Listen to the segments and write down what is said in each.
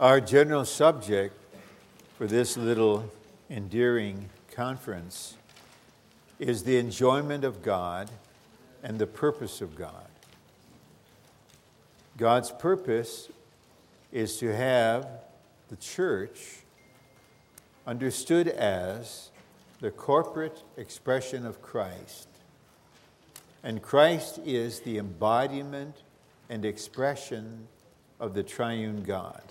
Our general subject for this little endearing conference is the enjoyment of God and the purpose of God. God's purpose is to have the church understood as the corporate expression of Christ. And Christ is the embodiment and expression of the triune God.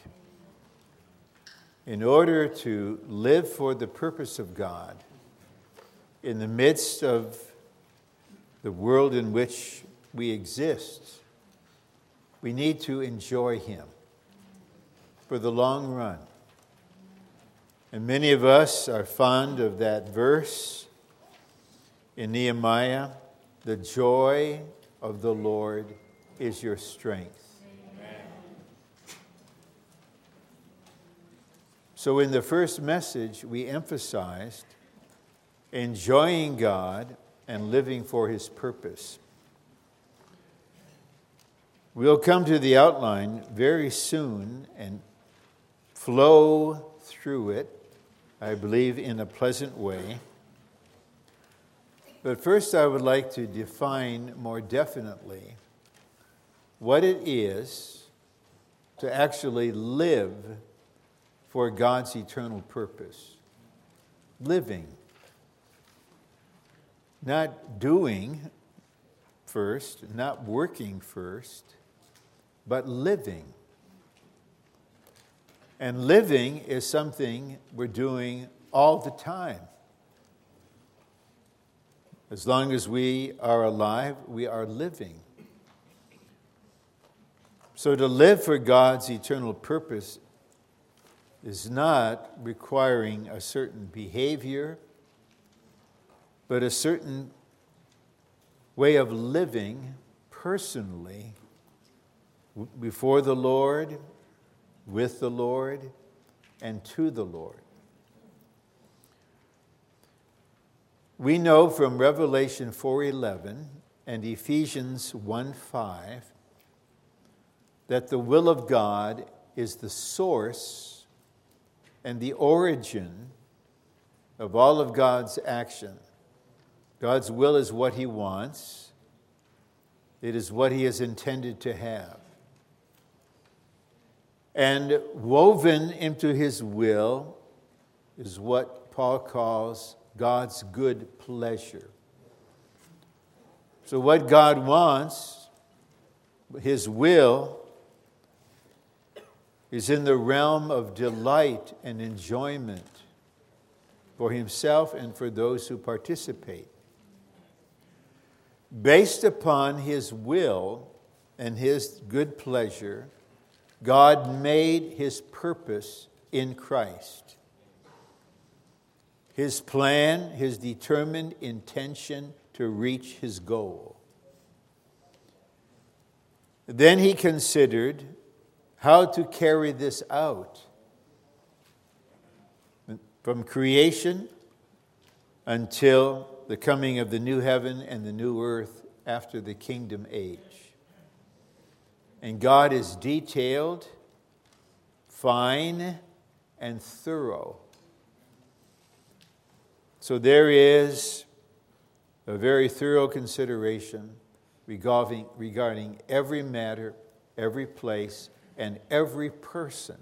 In order to live for the purpose of God in the midst of the world in which we exist, we need to enjoy Him for the long run. And many of us are fond of that verse in Nehemiah the joy of the Lord is your strength. So, in the first message, we emphasized enjoying God and living for His purpose. We'll come to the outline very soon and flow through it, I believe, in a pleasant way. But first, I would like to define more definitely what it is to actually live for God's eternal purpose. Living. Not doing first, not working first, but living. And living is something we're doing all the time. As long as we are alive, we are living. So to live for God's eternal purpose is not requiring a certain behavior, but a certain way of living personally before the Lord, with the Lord, and to the Lord. We know from Revelation 4:11 and Ephesians 1:5 that the will of God is the source and the origin of all of God's action. God's will is what He wants, it is what He has intended to have. And woven into His will is what Paul calls God's good pleasure. So, what God wants, His will, is in the realm of delight and enjoyment for himself and for those who participate. Based upon his will and his good pleasure, God made his purpose in Christ. His plan, his determined intention to reach his goal. Then he considered how to carry this out. From creation until the coming of the new heaven and the new earth after the kingdom age. And God is detailed, fine, and thorough. So there is a very thorough consideration regarding, regarding every matter, every place, and every person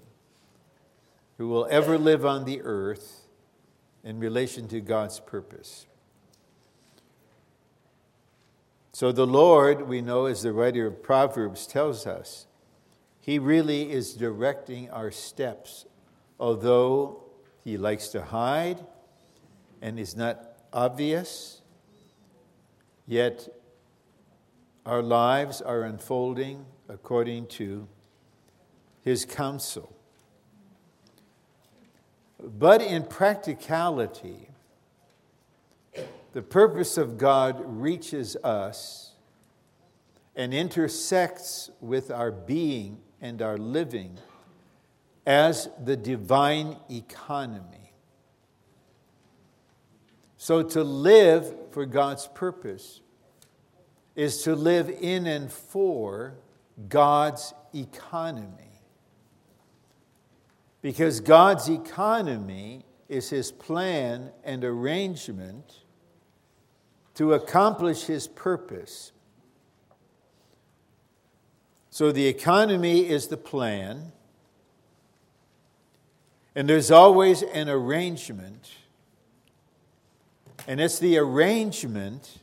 who will ever live on the earth in relation to God's purpose. So, the Lord, we know, as the writer of Proverbs tells us, He really is directing our steps, although He likes to hide and is not obvious, yet our lives are unfolding according to his counsel. But in practicality, the purpose of God reaches us and intersects with our being and our living as the divine economy. So to live for God's purpose is to live in and for God's economy. Because God's economy is his plan and arrangement to accomplish his purpose. So the economy is the plan, and there's always an arrangement. And it's the arrangement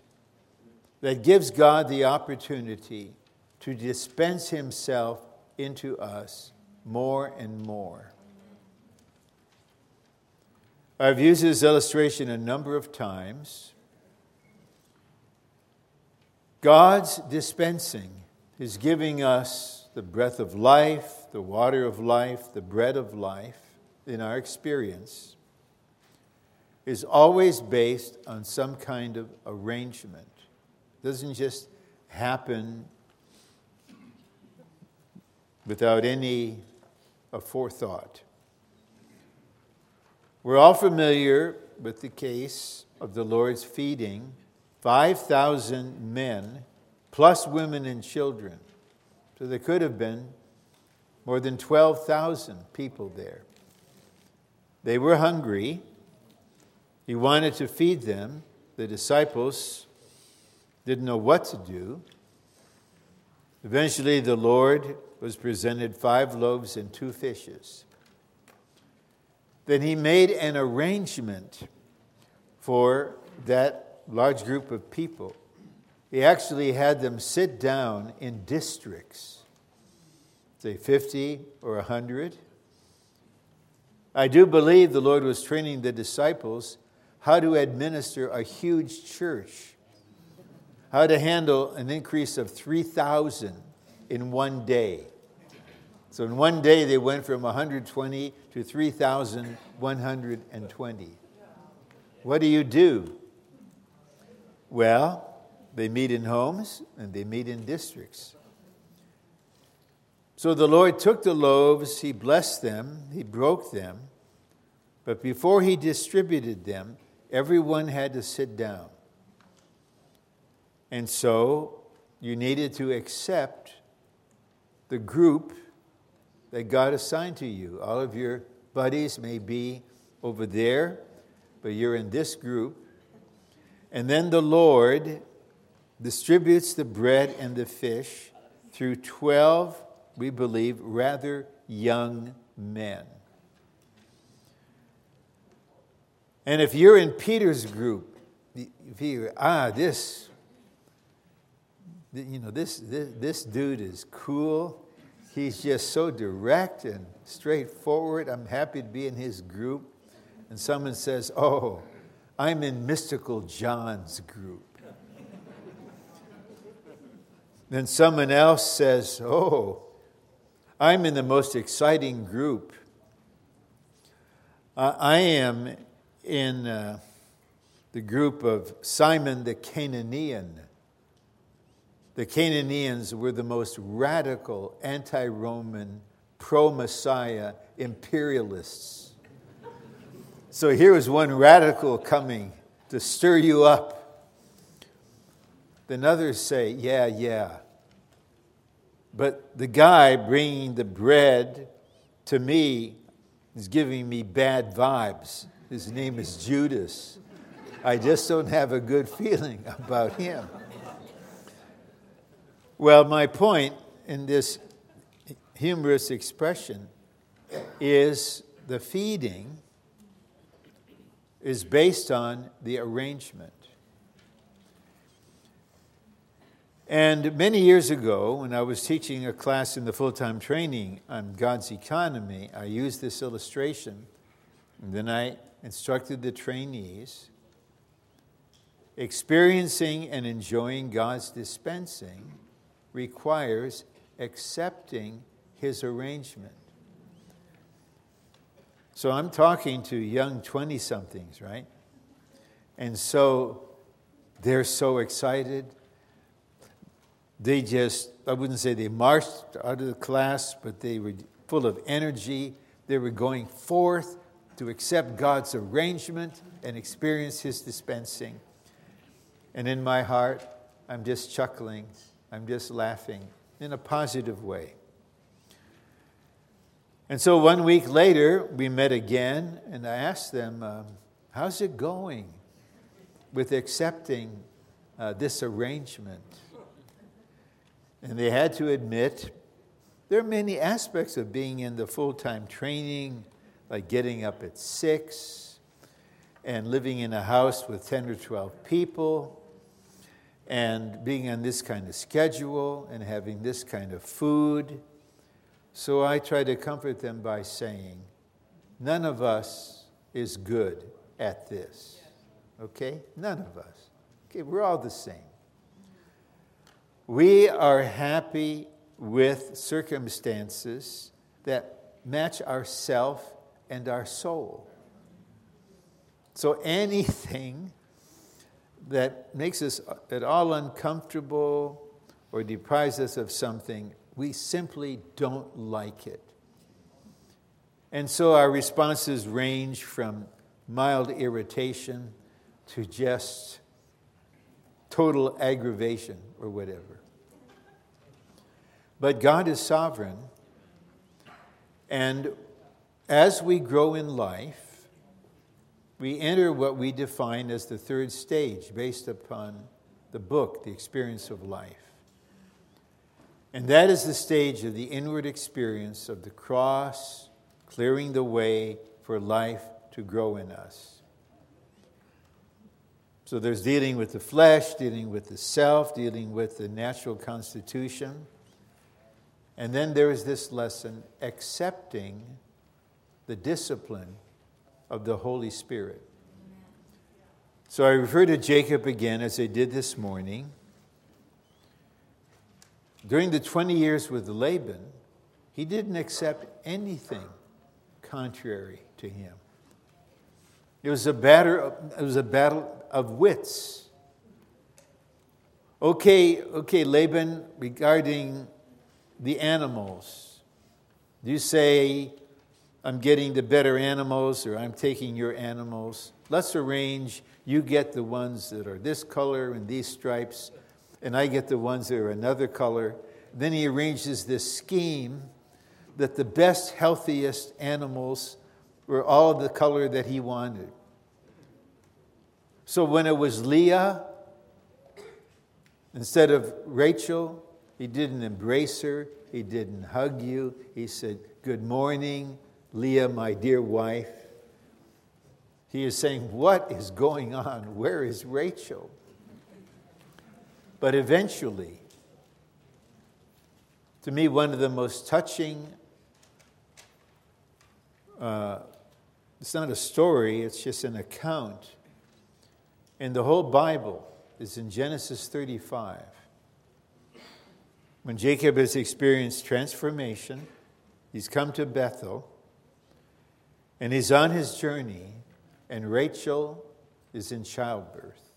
that gives God the opportunity to dispense himself into us more and more. I've used this illustration a number of times. God's dispensing is giving us the breath of life, the water of life, the bread of life in our experience, is always based on some kind of arrangement. It doesn't just happen without any forethought. We're all familiar with the case of the Lord's feeding 5,000 men, plus women and children. So there could have been more than 12,000 people there. They were hungry. He wanted to feed them. The disciples didn't know what to do. Eventually, the Lord was presented five loaves and two fishes. Then he made an arrangement for that large group of people. He actually had them sit down in districts, say 50 or 100. I do believe the Lord was training the disciples how to administer a huge church, how to handle an increase of 3,000 in one day. So in one day, they went from 120 to 3,120. What do you do? Well, they meet in homes and they meet in districts. So the Lord took the loaves, He blessed them, He broke them, but before He distributed them, everyone had to sit down. And so you needed to accept the group that God assigned to you. All of your buddies may be over there, but you're in this group. And then the Lord distributes the bread and the fish through 12, we believe, rather young men. And if you're in Peter's group, if you ah this you know this, this this dude is cool he's just so direct and straightforward. I'm happy to be in his group. And someone says, Oh, I'm in Mystical John's group. then someone else says, Oh, I'm in the most exciting group. I am in uh, the group of Simon the Cananaean. The Cananaeans were the most radical anti Roman, pro Messiah imperialists. So here was one radical coming to stir you up. Then others say, Yeah, yeah. But the guy bringing the bread to me is giving me bad vibes. His name is Judas. I just don't have a good feeling about him. Well, my point in this humorous expression is the feeding is based on the arrangement. And many years ago, when I was teaching a class in the full time training on God's economy, I used this illustration. And then I instructed the trainees experiencing and enjoying God's dispensing requires accepting his arrangement. So I'm talking to young 20 somethings, right? And so they're so excited. They just, I wouldn't say they marched out of the class, but they were full of energy. They were going forth to accept God's arrangement and experience His dispensing. And in my heart, I'm just chuckling I'm just laughing in a positive way. And so one week later, we met again, and I asked them, um, How's it going with accepting uh, this arrangement? And they had to admit there are many aspects of being in the full time training, like getting up at six and living in a house with 10 or 12 people and being on this kind of schedule and having this kind of food. So I try to comfort them by saying, none of us is good at this. Okay? None of us. Okay, we're all the same. We are happy with circumstances that match our self and our soul. So anything that makes us at all uncomfortable or deprives us of something, we simply don't like it. And so our responses range from mild irritation to just total aggravation or whatever. But God is sovereign, and as we grow in life, we enter what we define as the third stage based upon the book, The Experience of Life. And that is the stage of the inward experience of the cross, clearing the way for life to grow in us. So there's dealing with the flesh, dealing with the self, dealing with the natural constitution. And then there is this lesson accepting the discipline of the Holy Spirit. So I refer to Jacob again as I did this morning. During the 20 years with Laban, he didn't accept anything contrary to him. It was a battle, it was a battle of wits. Okay, okay, Laban, regarding the animals, you say, I'm getting the better animals or I'm taking your animals? Let's arrange you get the ones that are this color and these stripes, and I get the ones that are another color. Then he arranges this scheme that the best, healthiest animals were all the color that he wanted. So when it was Leah, instead of Rachel, he didn't embrace her, he didn't hug you. He said, Good morning, Leah, my dear wife. He is saying, What is going on? Where is Rachel? But eventually, to me, one of the most touching uh, it's not a story, it's just an account. And the whole Bible is in Genesis 35. When Jacob has experienced transformation, he's come to Bethel, and he's on his journey, and Rachel is in childbirth.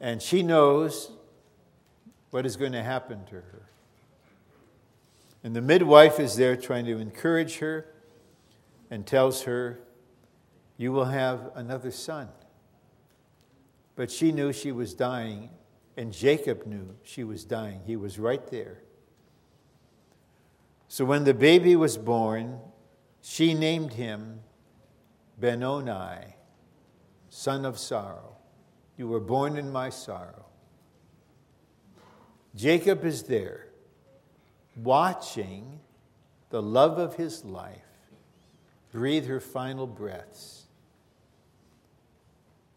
And she knows what is going to happen to her. And the midwife is there trying to encourage her and tells her, You will have another son. But she knew she was dying, and Jacob knew she was dying. He was right there. So when the baby was born, she named him Benoni, son of sorrow. You were born in my sorrow. Jacob is there, watching the love of his life breathe her final breaths.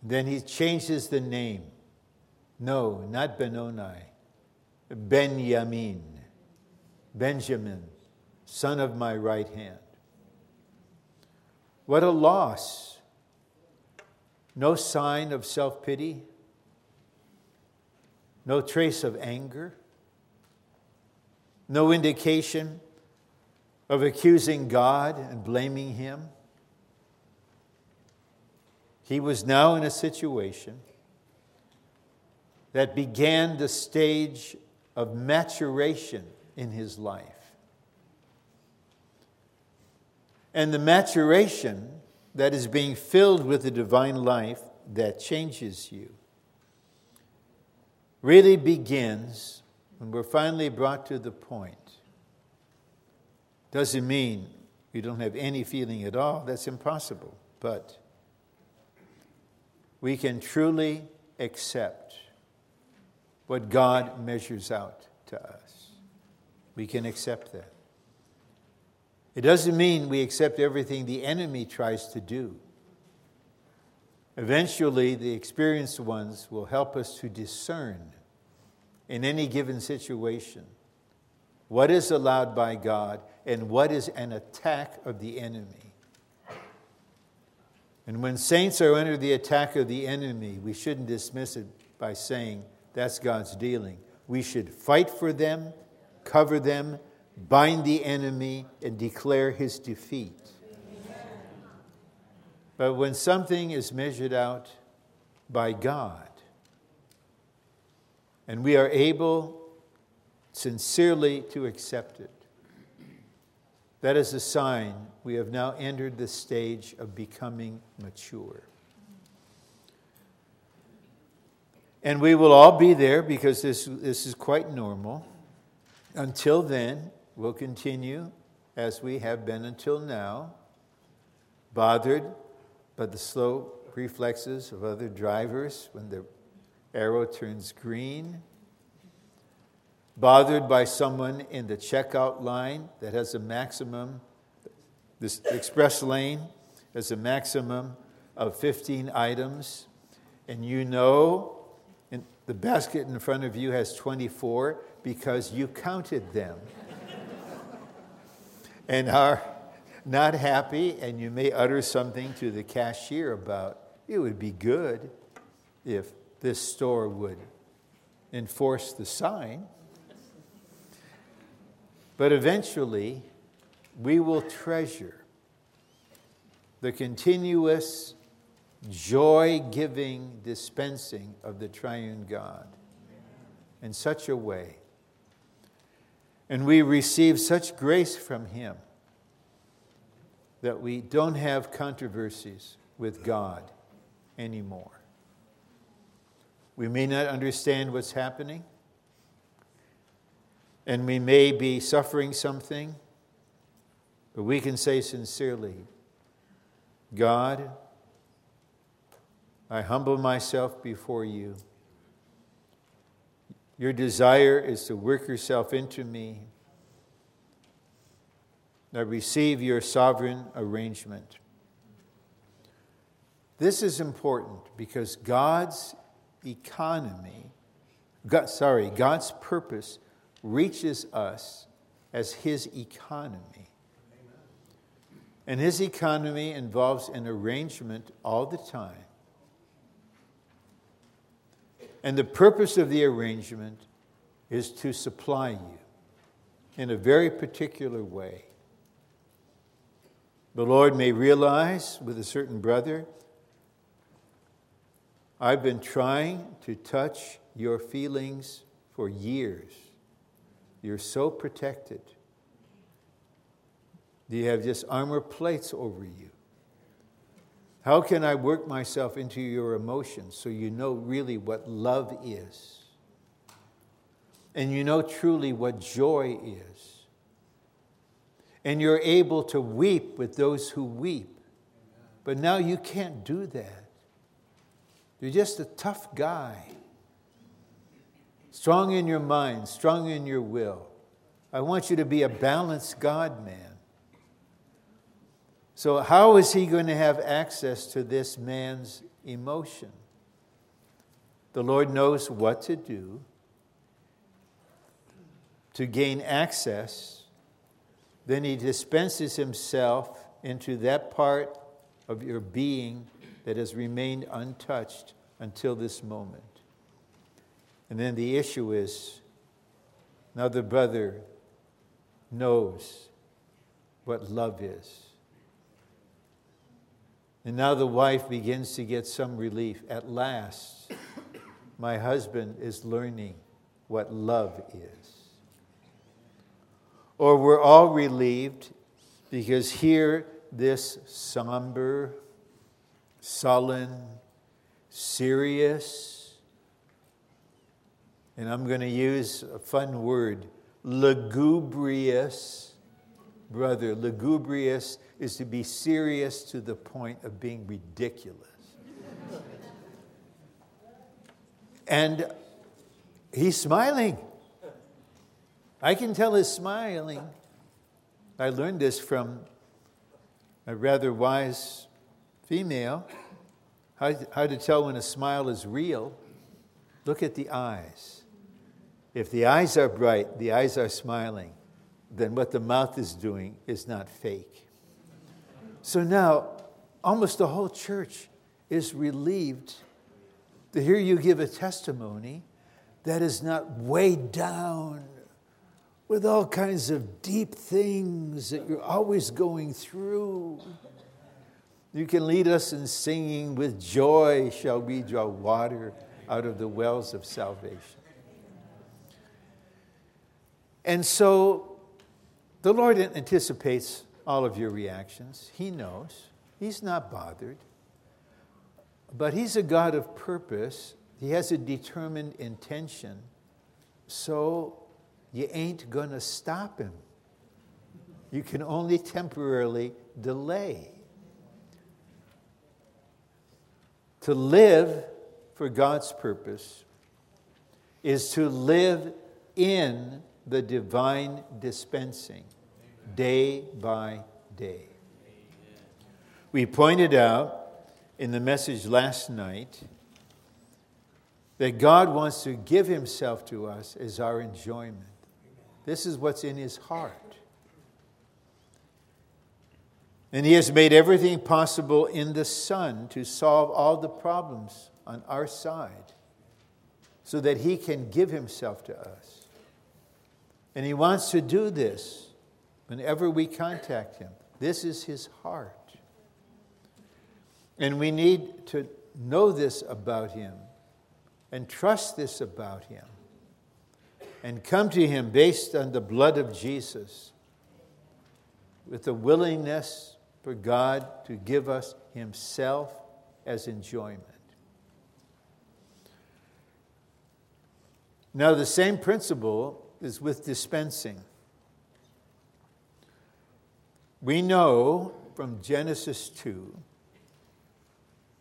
Then he changes the name. No, not Benoni, Benjamin, Benjamin, son of my right hand. What a loss. No sign of self pity, no trace of anger, no indication of accusing God and blaming Him. He was now in a situation that began the stage of maturation in his life. And the maturation that is being filled with the divine life that changes you really begins when we're finally brought to the point Doesn't mean you don't have any feeling at all. That's impossible. But we can truly accept what God measures out to us. We can accept that. It doesn't mean we accept everything the enemy tries to do. Eventually, the experienced ones will help us to discern in any given situation what is allowed by God and what is an attack of the enemy. And when saints are under the attack of the enemy, we shouldn't dismiss it by saying that's God's dealing. We should fight for them, cover them, bind the enemy, and declare his defeat. But when something is measured out by God, and we are able sincerely to accept it, that is a sign we have now entered the stage of becoming mature. And we will all be there because this, this is quite normal. Until then, we'll continue as we have been until now, bothered by the slow reflexes of other drivers when the arrow turns green, bothered by someone in the checkout line that has a maximum, this express lane has a maximum of 15 items, and you know the basket in front of you has 24 because you counted them. And are not happy, and you may utter something to the cashier about it would be good if this store would enforce the sign. But eventually, we will treasure the continuous joy giving dispensing of the triune God in such a way. And we receive such grace from Him that we don't have controversies with God anymore. We may not understand what's happening, and we may be suffering something, but we can say sincerely, God, I humble myself before you. Your desire is to work yourself into me. I receive your sovereign arrangement. This is important because God's economy, God, sorry, God's purpose reaches us as His economy. And His economy involves an arrangement all the time and the purpose of the arrangement is to supply you in a very particular way. The Lord may realize with a certain brother, I've been trying to touch your feelings for years. You're so protected. You have just armor plates over you. How can I work myself into your emotions so you know really what love is? And you know truly what joy is. And you're able to weep with those who weep. But now you can't do that. You're just a tough guy. Strong in your mind, strong in your will. I want you to be a balanced God man. So, how is he going to have access to this man's emotion? The Lord knows what to do to gain access. Then he dispenses himself into that part of your being that has remained untouched until this moment. And then the issue is now the brother knows what love is. And now the wife begins to get some relief. At last, my husband is learning what love is. Or we're all relieved because here, this somber, sullen, serious, and I'm going to use a fun word, lugubrious brother. Lugubrious is to be serious to the point of being ridiculous. and he's smiling. I can tell he's smiling. I learned this from a rather wise female. How, how to tell when a smile is real? Look at the eyes. If the eyes are bright, the eyes are smiling, then what the mouth is doing is not fake. So now, almost the whole church is relieved to hear you give a testimony that is not weighed down with all kinds of deep things that you're always going through. You can lead us in singing, with joy shall we draw water out of the wells of salvation. And so the Lord anticipates all of your reactions. He knows. He's not bothered. But He's a God of purpose, He has a determined intention. So you ain't going to stop him. You can only temporarily delay. To live for God's purpose is to live in the divine dispensing day by day. We pointed out in the message last night that God wants to give Himself to us as our enjoyment. This is what's in his heart. And he has made everything possible in the Son to solve all the problems on our side so that he can give himself to us. And he wants to do this whenever we contact him. This is his heart. And we need to know this about him and trust this about him and come to Him based on the blood of Jesus with a willingness for God to give us Himself as enjoyment. Now, the same principle is with dispensing. We know from Genesis 2,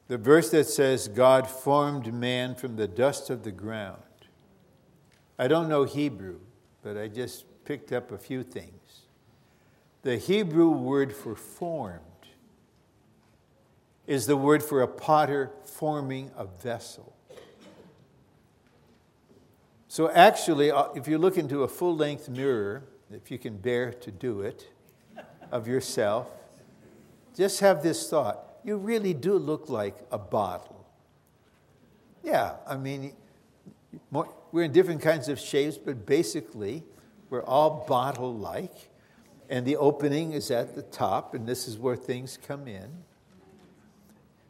the verse that says, God formed man from the dust of the ground. I don't know Hebrew, but I just picked up a few things. The Hebrew word for formed is the word for a potter forming a vessel. So, actually, uh, if you look into a full length mirror, if you can bear to do it, of yourself, just have this thought you really do look like a bottle. Yeah, I mean, we're in different kinds of shapes, but basically, we're all bottle like. And the opening is at the top, and this is where things come in.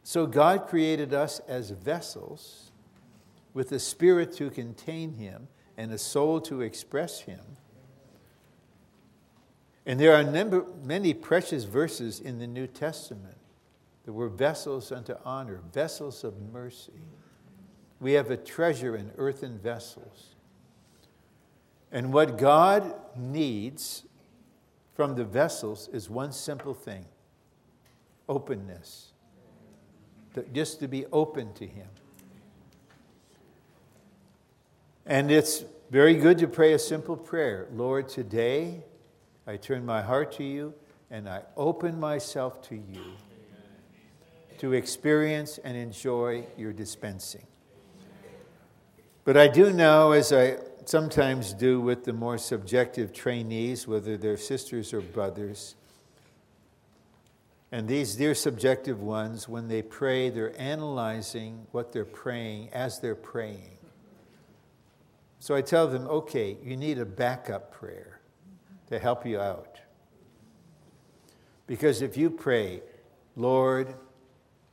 So, God created us as vessels with a spirit to contain Him and a soul to express Him. And there are number, many precious verses in the New Testament that were vessels unto honor, vessels of mercy. We have a treasure in earthen vessels. And what God needs from the vessels is one simple thing openness. Just to be open to Him. And it's very good to pray a simple prayer Lord, today I turn my heart to you and I open myself to you to experience and enjoy your dispensing. But I do know, as I sometimes do with the more subjective trainees, whether they're sisters or brothers, and these dear subjective ones, when they pray, they're analyzing what they're praying as they're praying. So I tell them, okay, you need a backup prayer to help you out. Because if you pray, Lord,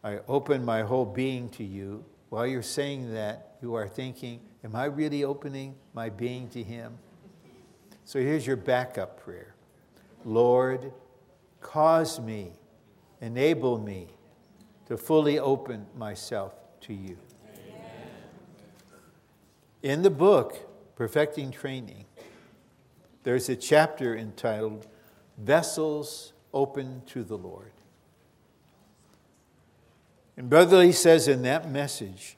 I open my whole being to you, while you're saying that, you are thinking, Am I really opening my being to Him? So here's your backup prayer Lord, cause me, enable me to fully open myself to you. Amen. In the book, Perfecting Training, there's a chapter entitled vessels open to the Lord. And Brother Lee says in that message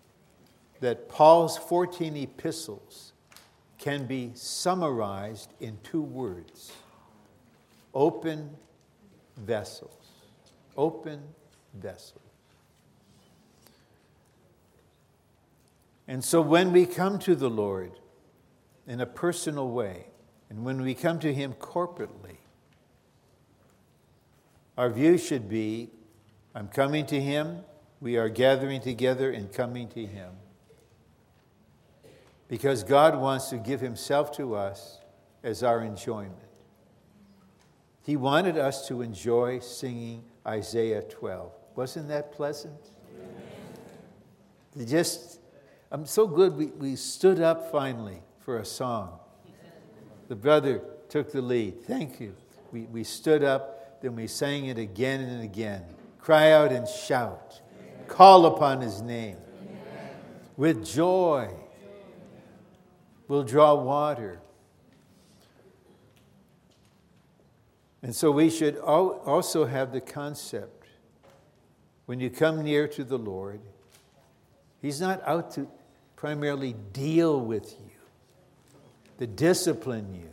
that Paul's 14 epistles can be summarized in two words open vessels. Open vessels. And so when we come to the Lord in a personal way, and when we come to Him corporately, our view should be I'm coming to Him, we are gathering together and coming to Him. Because God wants to give Himself to us as our enjoyment. He wanted us to enjoy singing Isaiah 12. Wasn't that pleasant? Just, I'm so good we, we stood up finally for a song. The brother took the lead. Thank you. We, we stood up, then we sang it again and again. Cry out and shout. Amen. Call upon his name. Amen. With joy, we'll draw water. And so we should also have the concept when you come near to the Lord, He's not out to primarily deal with you, to discipline you.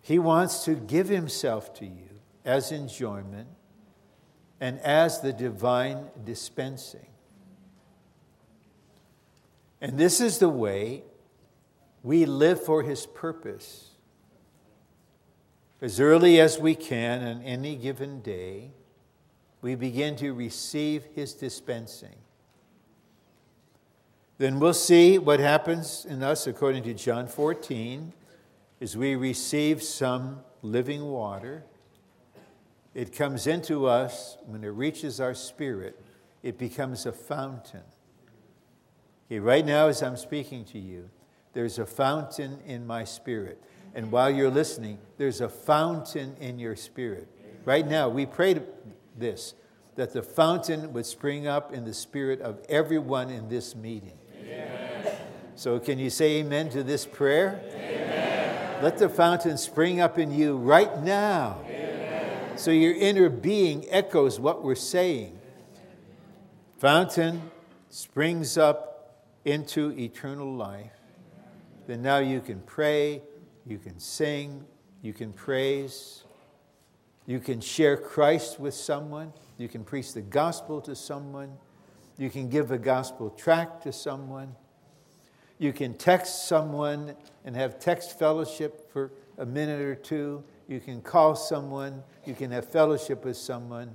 He wants to give Himself to you as enjoyment and as the divine dispensing. And this is the way we live for His purpose as early as we can on any given day, we begin to receive His dispensing. Then we'll see what happens in us according to John 14 as we receive some living water. It comes into us when it reaches our spirit, it becomes a fountain. Okay, right now, as I'm speaking to you, there's a fountain in my spirit. And while you're listening, there's a fountain in your spirit. Right now, we prayed this that the fountain would spring up in the spirit of everyone in this meeting. So, can you say amen to this prayer? Amen. Let the fountain spring up in you right now. Amen. So, your inner being echoes what we're saying. Fountain springs up into eternal life. Then now you can pray you can sing, you can praise, you can share Christ with someone, you can preach the gospel to someone, you can give a gospel tract to someone, you can text someone and have text fellowship for a minute or two, you can call someone, you can have fellowship with someone.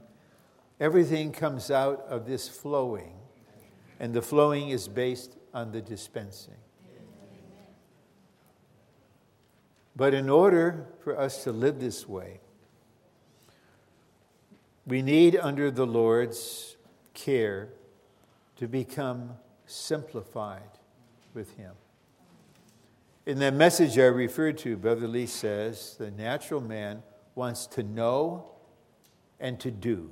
Everything comes out of this flowing, and the flowing is based on the dispensing. But in order for us to live this way, we need, under the Lord's care, to become simplified with Him. In that message I referred to, Brother Lee says the natural man wants to know and to do.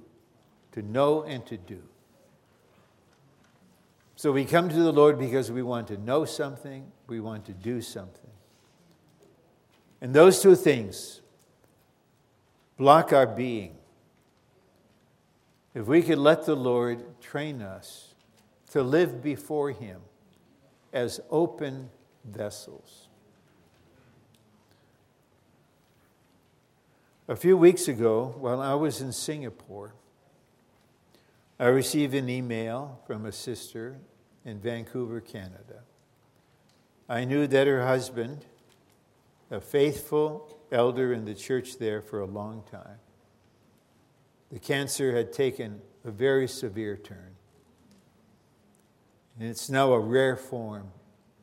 To know and to do. So we come to the Lord because we want to know something, we want to do something. And those two things block our being. If we could let the Lord train us to live before Him as open vessels. A few weeks ago, while I was in Singapore, I received an email from a sister in Vancouver, Canada. I knew that her husband a faithful elder in the church there for a long time. The cancer had taken a very severe turn. And it's now a rare form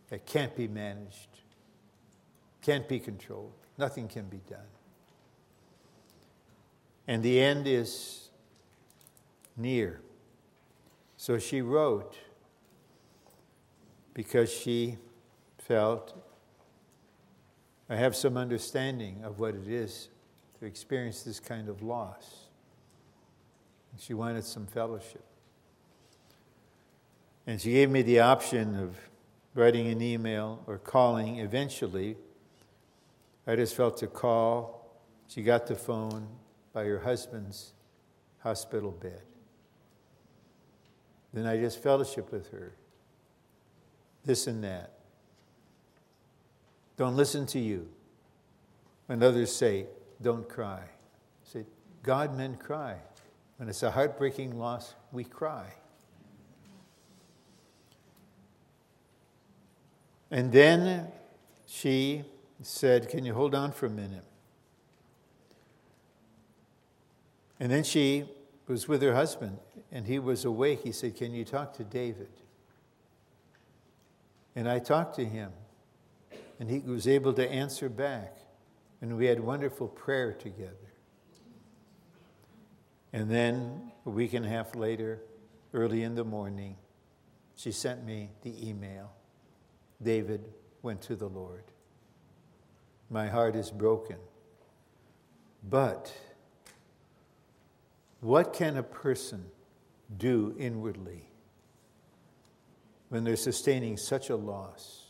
that can't be managed, can't be controlled. Nothing can be done. And the end is near. So she wrote because she felt I have some understanding of what it is to experience this kind of loss. And She wanted some fellowship. And she gave me the option of writing an email or calling eventually. I just felt a call. She got the phone by her husband's hospital bed. Then I just fellowship with her. This and that. Don't listen to you. When others say, don't cry. Say, God men cry. When it's a heartbreaking loss, we cry. And then she said, Can you hold on for a minute? And then she was with her husband, and he was awake. He said, Can you talk to David? And I talked to him, and he was able to answer back. And we had wonderful prayer together. And then a week and a half later, early in the morning, she sent me the email David went to the Lord. My heart is broken. But what can a person do inwardly when they're sustaining such a loss?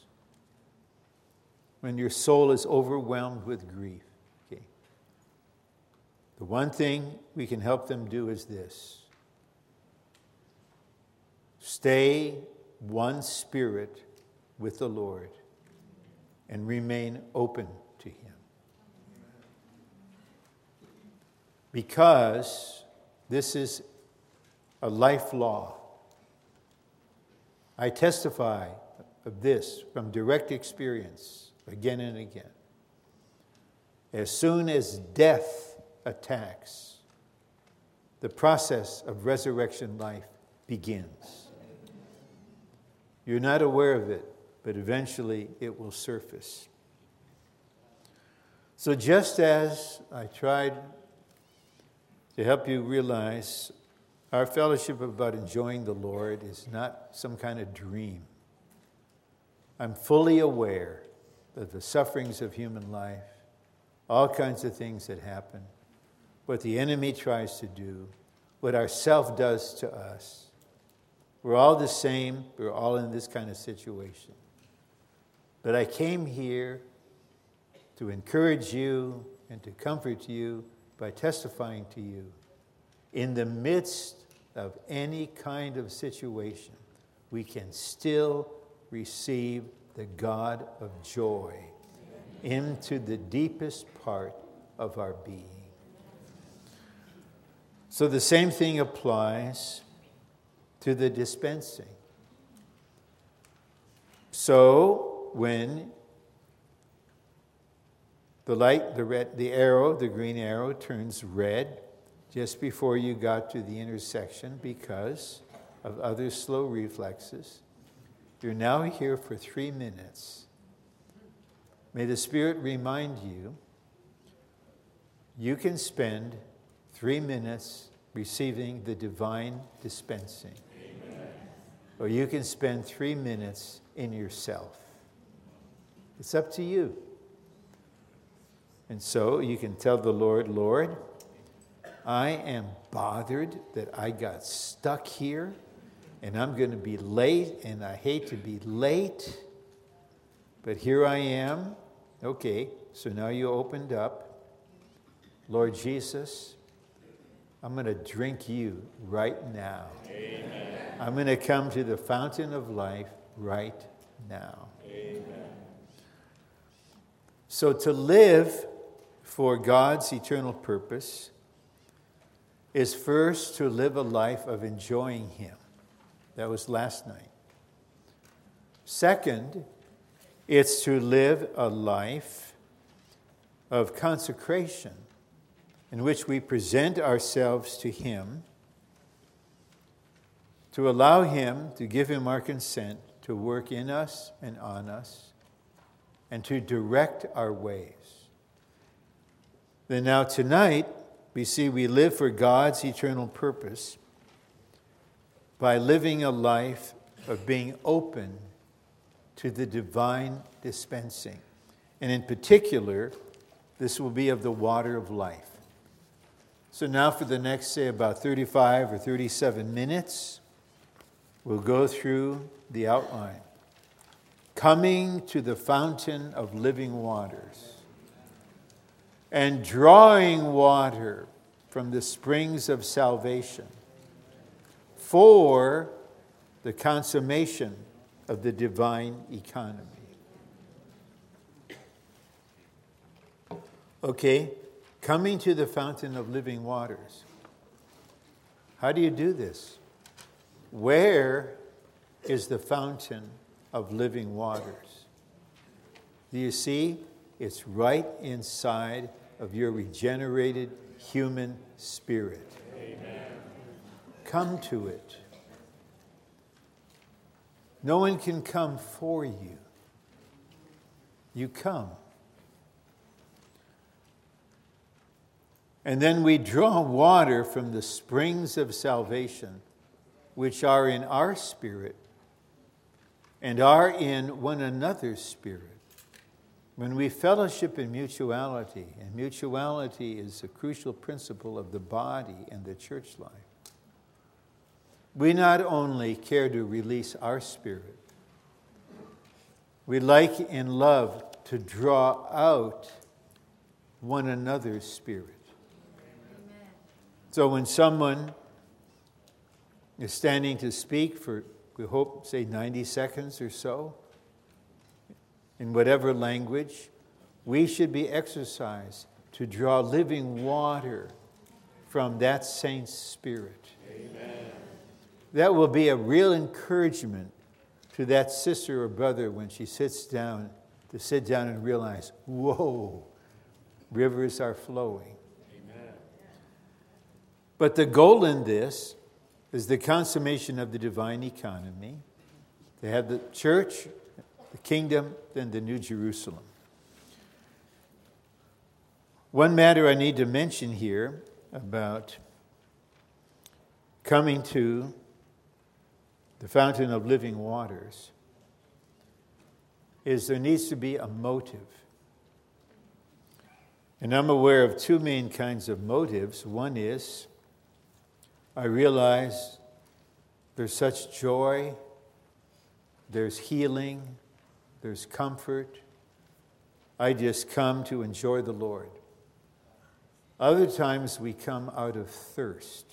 When your soul is overwhelmed with grief? Okay. The one thing we can help them do is this stay one spirit with the Lord and remain open to Him. Because this is a life law. I testify of this from direct experience again and again. As soon as death attacks, the process of resurrection life begins. You're not aware of it but eventually it will surface. So, just as I tried to help you realize our fellowship about enjoying the Lord is not some kind of dream, I'm fully aware of the sufferings of human life, all kinds of things that happen, what the enemy tries to do, what our self does to us. We're all the same, we're all in this kind of situation. But I came here to encourage you and to comfort you by testifying to you. In the midst of any kind of situation, we can still receive the God of joy into the deepest part of our being. So the same thing applies to the dispensing. So, when the light, the, red, the arrow, the green arrow turns red just before you got to the intersection because of other slow reflexes. You're now here for three minutes. May the Spirit remind you you can spend three minutes receiving the divine dispensing. Amen. Or you can spend three minutes in yourself. It's up to you. And so you can tell the Lord, Lord, I am bothered that I got stuck here and I'm going to be late and I hate to be late, but here I am. Okay, so now you opened up. Lord Jesus, I'm going to drink you right now. Amen. I'm going to come to the fountain of life right now. So to live for God's eternal purpose is first to live a life of enjoying Him. That was last night. Second, it's to live a life of consecration in which we present ourselves to Him, to allow Him to give Him our consent to work in us and on us and to direct our ways. Then now tonight, we see we live for God's eternal purpose by living a life of being open to the divine dispensing. And in particular, this will be of the water of life. So now, for the next, say, about 35 or 37 minutes, we'll go through the outline coming to the fountain of living waters. and drawing water from the springs of salvation for the consummation of the divine economy. Okay, coming to the fountain of living waters. How do you do this? Where is the fountain of living waters? Do you see? It's right inside of your regenerated human spirit. Amen. Come to it. No one can come for you. You come. And then we draw water from the springs of salvation, which are in our spirit and are in one another's spirit. When we fellowship in mutuality, and mutuality is a crucial principle of the body and the church life, we not only care to release our spirit, we like in love to draw out one another's spirit. Amen. So when someone is standing to speak for, we hope, say 90 seconds or so, in whatever language, we should be exercised to draw living water from that saint's spirit. Amen. That will be a real encouragement to that sister or brother when she sits down to sit down and realize, whoa, rivers are flowing. Amen. But the goal in this is the consummation of the divine economy, to have the church, the kingdom, then the New Jerusalem. One matter I need to mention here about coming to the fountain of living waters, is there needs to be a motive. And I'm aware of two main kinds of motives. One is I realize there's such joy, there's healing, there's comfort. I just come to enjoy the Lord. Other times we come out of thirst.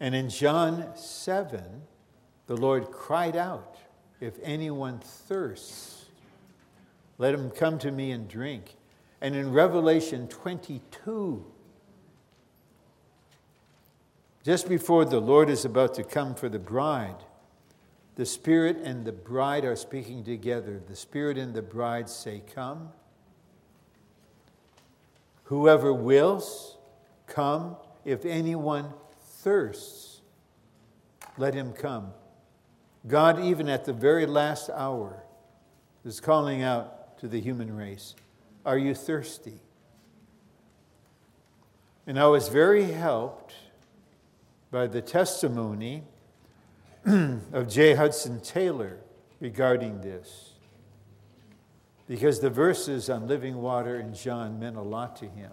And in John 7, the Lord cried out, If anyone thirsts, let him come to me and drink. And in Revelation 22, just before the Lord is about to come for the bride, the Spirit and the bride are speaking together. The Spirit and the bride say, Come. Whoever wills, come. If anyone thirsts, let him come. God, even at the very last hour, is calling out to the human race Are you thirsty? And I was very helped by the testimony of J. Hudson Taylor regarding this. Because the verses on living water in John meant a lot to him.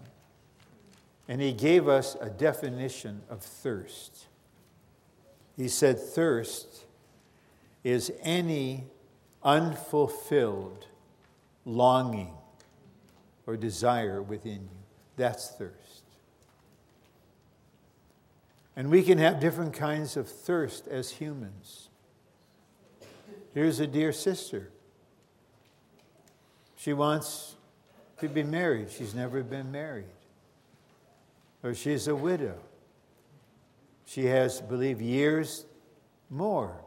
And he gave us a definition of thirst. He said, Thirst is any unfulfilled longing or desire within you. That's thirst. And we can have different kinds of thirst as humans. Here's a dear sister. She wants to be married. She's never been married or she's a widow. She has, believe, years more.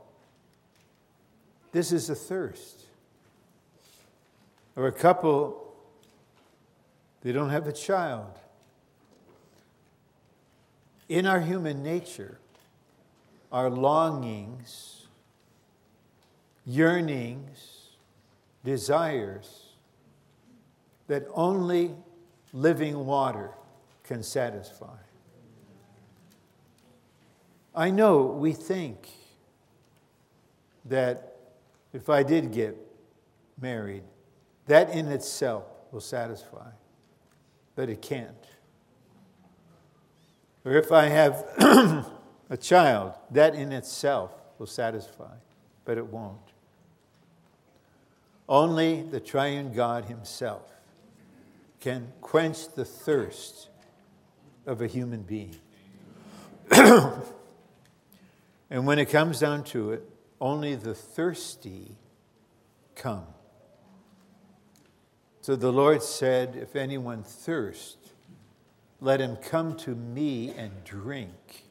This is a thirst. Or a couple, they don't have a child. In our human nature, our longings, yearnings, desires that only living water can satisfy. I know we think that if I did get married, that in itself will satisfy, but it can't. Or if I have a child, that in itself will satisfy, but it won't. Only the triune God Himself can quench the thirst of a human being. and when it comes down to it, only the thirsty come. So the Lord said, If anyone thirst, let him come to me and drink.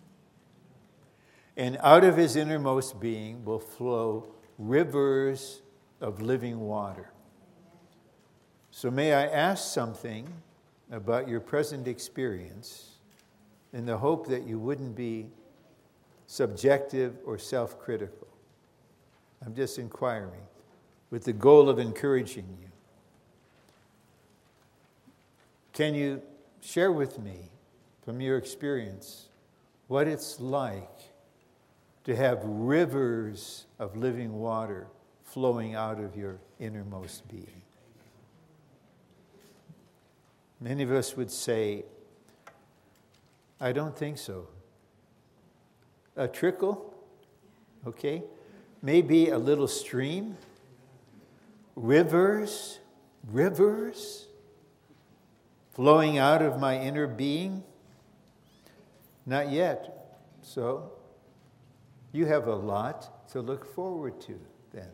And out of his innermost being will flow rivers of living water. So, may I ask something about your present experience in the hope that you wouldn't be subjective or self critical? I'm just inquiring with the goal of encouraging you. Can you share with me from your experience what it's like to have rivers of living water flowing out of your innermost being? Many of us would say, I don't think so. A trickle, okay? Maybe a little stream, rivers, rivers flowing out of my inner being? Not yet. So, you have a lot to look forward to then.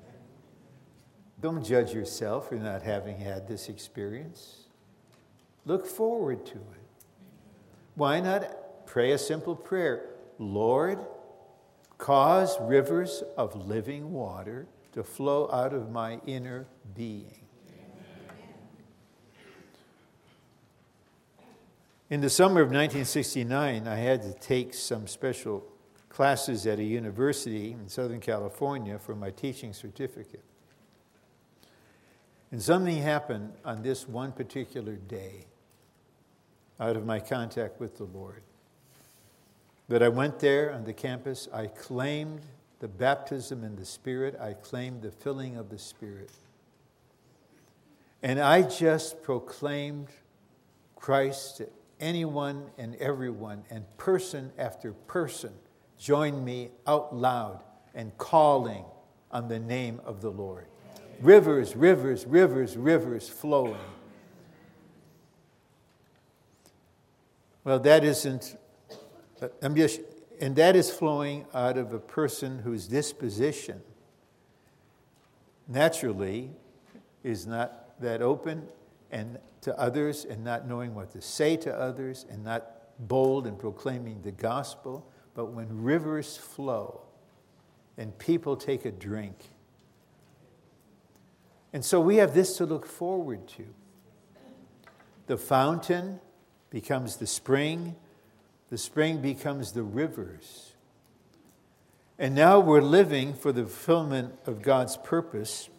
Don't judge yourself for not having had this experience. Look forward to it. Why not pray a simple prayer? Lord, cause rivers of living water to flow out of my inner being. In the summer of 1969, I had to take some special classes at a university in Southern California for my teaching certificate. And something happened on this one particular day out of my contact with the Lord. That I went there on the campus, I claimed the baptism in the Spirit, I claimed the filling of the Spirit. And I just proclaimed Christ anyone and everyone and person after person join me out loud and calling on the name of the Lord. Rivers, rivers, rivers, rivers flowing. Well, that isn't, I'm just, and that is flowing out of a person whose disposition naturally is not that open and to others and not knowing what to say to others and not bold in proclaiming the gospel. But when rivers flow and people take a drink, and so we have this to look forward to. The fountain becomes the spring, the spring becomes the rivers. And now we're living for the fulfillment of God's purpose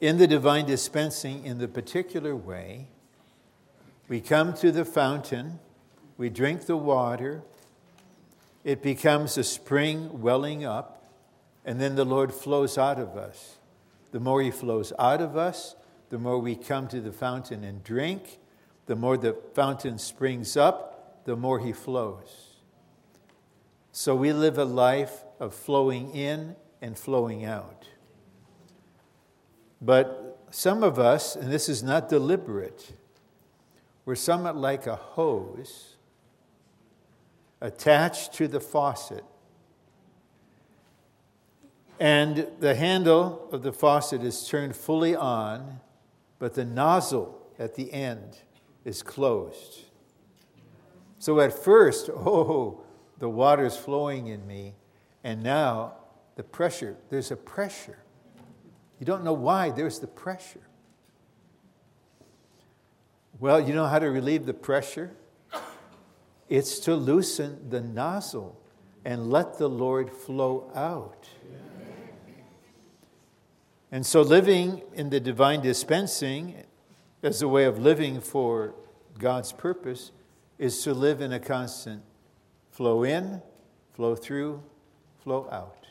in the divine dispensing in the particular way. We come to the fountain, we drink the water, it becomes a spring welling up, and then the Lord flows out of us. The more He flows out of us, the more we come to the fountain and drink, the more the fountain springs up, the more He flows. So we live a life of flowing in and flowing out. But some of us, and this is not deliberate, we're somewhat like a hose attached to the faucet. And the handle of the faucet is turned fully on, but the nozzle at the end is closed. So at first, oh, the water's flowing in me, and now the pressure, there's a pressure. You don't know why, there's the pressure. Well, you know how to relieve the pressure? It's to loosen the nozzle and let the Lord flow out. And so, living in the divine dispensing as a way of living for God's purpose is to live in a constant flow in, flow through, flow out.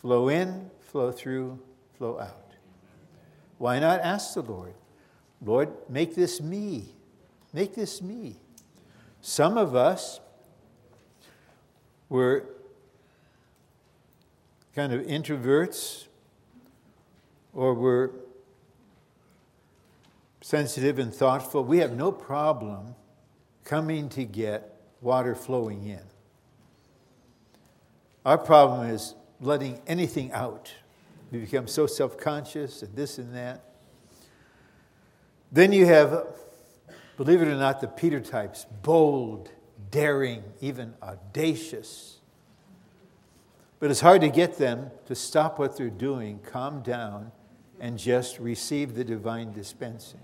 Flow in, flow through, flow out. Why not ask the Lord, Lord, make this me? Make this me. Some of us were kind of introverts or were sensitive and thoughtful, we have no problem coming to get water flowing in. Our problem is letting anything out. We become so self conscious and this and that. Then you have, believe it or not, the Peter types bold, daring, even audacious. But it's hard to get them to stop what they're doing, calm down, and just receive the divine dispensing.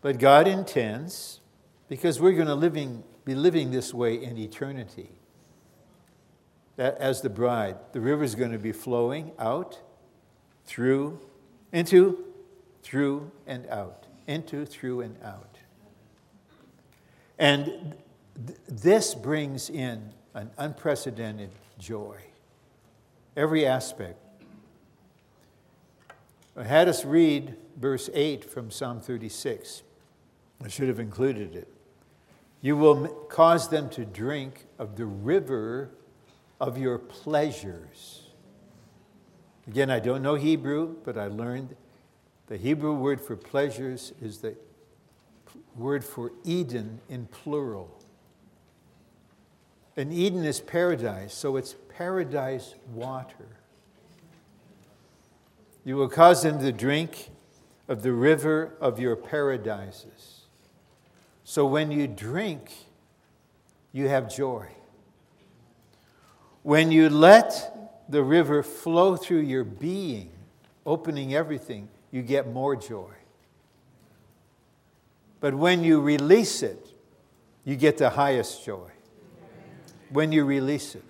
But God intends, because we're going to living, be living this way in eternity, as the bride, the river is going to be flowing out, through, into, through, and out. Into, through, and out. And th- this brings in an unprecedented joy. Every aspect. I had us read verse 8 from Psalm 36. I should have included it. You will cause them to drink of the river of your pleasures. Again, I don't know Hebrew, but I learned the Hebrew word for pleasures is the word for Eden in plural. And Eden is paradise, so it's paradise water. You will cause them to drink of the river of your paradises. So when you drink, you have joy. When you let the river flow through your being, opening everything, you get more joy. But when you release it, you get the highest joy. When you release it,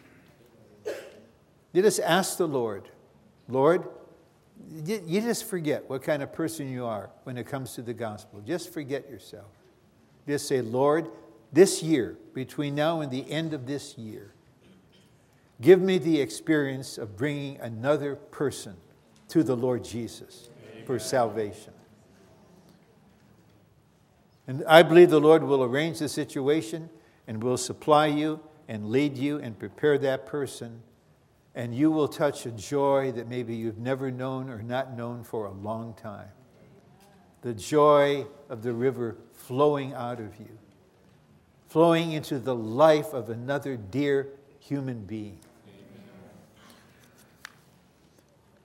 you just ask the Lord, Lord, you just forget what kind of person you are when it comes to the gospel. Just forget yourself. Just say, Lord, this year, between now and the end of this year, give me the experience of bringing another person to the Lord Jesus Amen. for salvation. And I believe the Lord will arrange the situation and will supply you and lead you and prepare that person. And you will touch a joy that maybe you've never known or not known for a long time. The joy of the river flowing out of you, flowing into the life of another dear human being.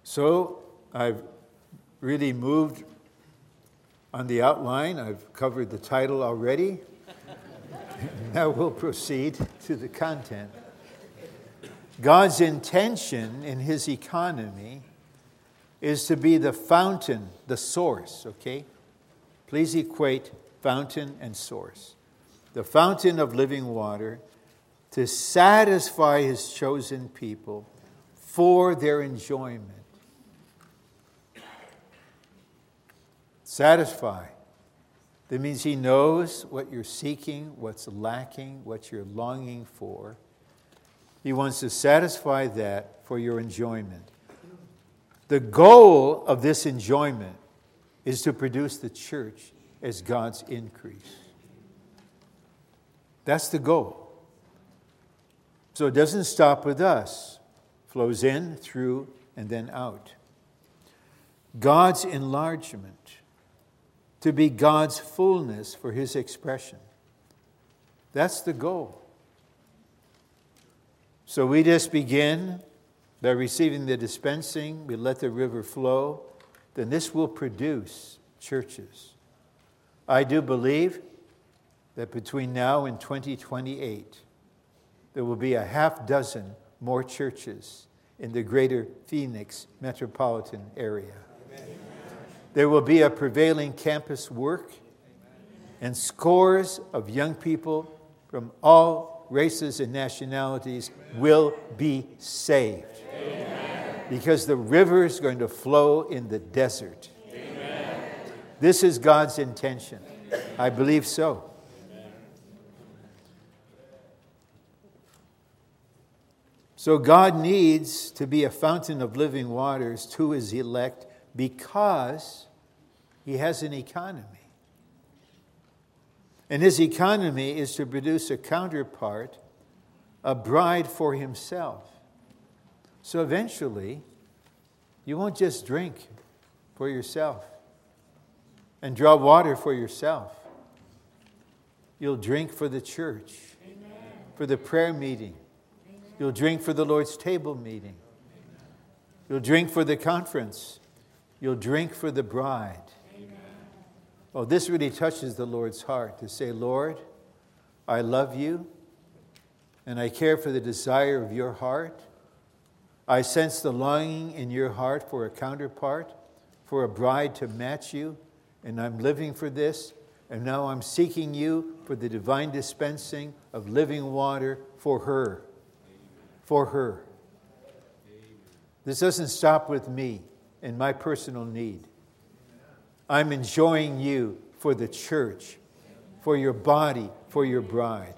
So I've really moved on the outline. I've covered the title already. now we'll proceed to the content. God's intention in his economy is to be the fountain, the source, okay? Please equate fountain and source. The fountain of living water to satisfy his chosen people for their enjoyment. Satisfy. That means he knows what you're seeking, what's lacking, what you're longing for. He wants to satisfy that for your enjoyment. The goal of this enjoyment is to produce the church as God's increase. That's the goal. So it doesn't stop with us, flows in, through, and then out. God's enlargement, to be God's fullness for his expression. That's the goal. So we just begin by receiving the dispensing, we let the river flow, then this will produce churches. I do believe that between now and 2028, there will be a half dozen more churches in the greater Phoenix metropolitan area. Amen. There will be a prevailing campus work, and scores of young people from all races and nationalities will be saved. Amen. Because the river is going to flow in the desert. This is God's intention. I believe so. So God needs to be a fountain of living waters to his elect because he has an economy. And his economy is to produce a counterpart, a bride for himself. So eventually, you won't just drink for yourself. and draw water for yourself. You'll drink for the church, Amen. for the prayer meeting. You'll drink for the Lord's table meeting. You'll drink for the conference. You'll drink for the bride. Oh, this really touches the Lord's heart to say, Lord, I love you and I care for the desire of your heart. I sense the longing in your heart for a counterpart, for a bride to match you, and I'm living for this. And now I'm seeking you for the divine dispensing of living water for her. For her. This doesn't stop with me and my personal need. I'm enjoying you for the church, for your body, for your bride.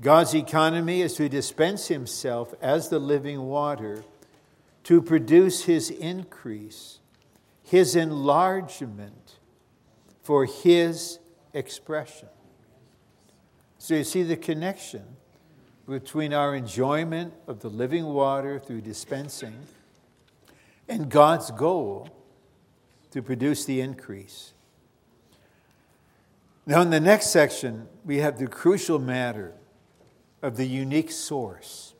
God's economy is to dispense Himself as the living water to produce His increase, His enlargement for His expression. So you see the connection between our enjoyment of the living water through dispensing and God's goal to produce the increase. Now, in the next section, we have the crucial matter of the unique source.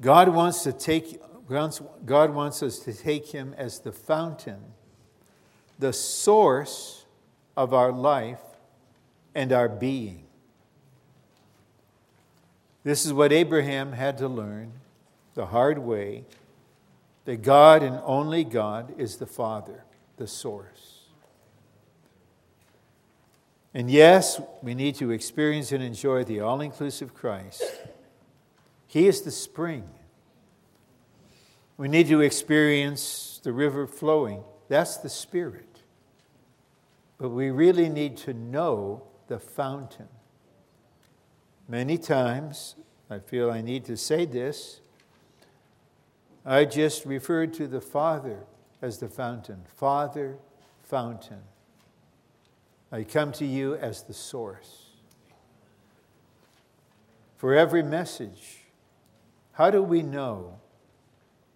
God wants to take God wants us to take him as the fountain, the source of our life and our being. This is what Abraham had to learn the hard way that God and only God is the Father, the source. And yes, we need to experience and enjoy the all inclusive Christ. He is the spring. We need to experience the river flowing. That's the Spirit. But we really need to know the fountain. Many times, I feel I need to say this I just referred to the Father as the fountain. Father, fountain. I come to you as the source. For every message, how do we know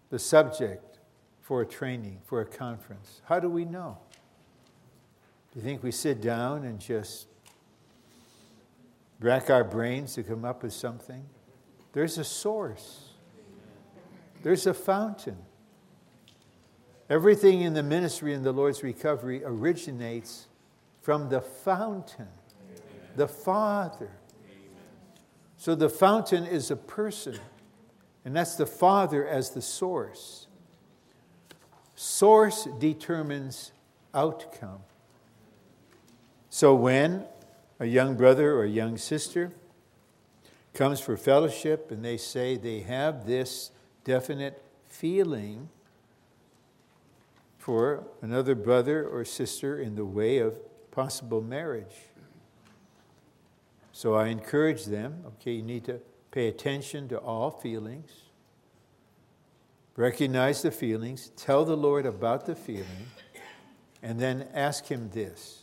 the subject for a training, for a conference? How do we know? Do you think we sit down and just rack our brains to come up with something? There's a source. There's a fountain. Everything in the ministry and the Lord's recovery originates from the fountain, Amen. the Father. Amen. So the fountain is a person, and that's the Father as the source. Source determines outcome. So when a young brother or a young sister comes for fellowship and they say they have this definite feeling for another brother or sister in the way of possible marriage. So I encourage them okay, you need to pay attention to all feelings, recognize the feelings, tell the Lord about the feeling, and then ask Him this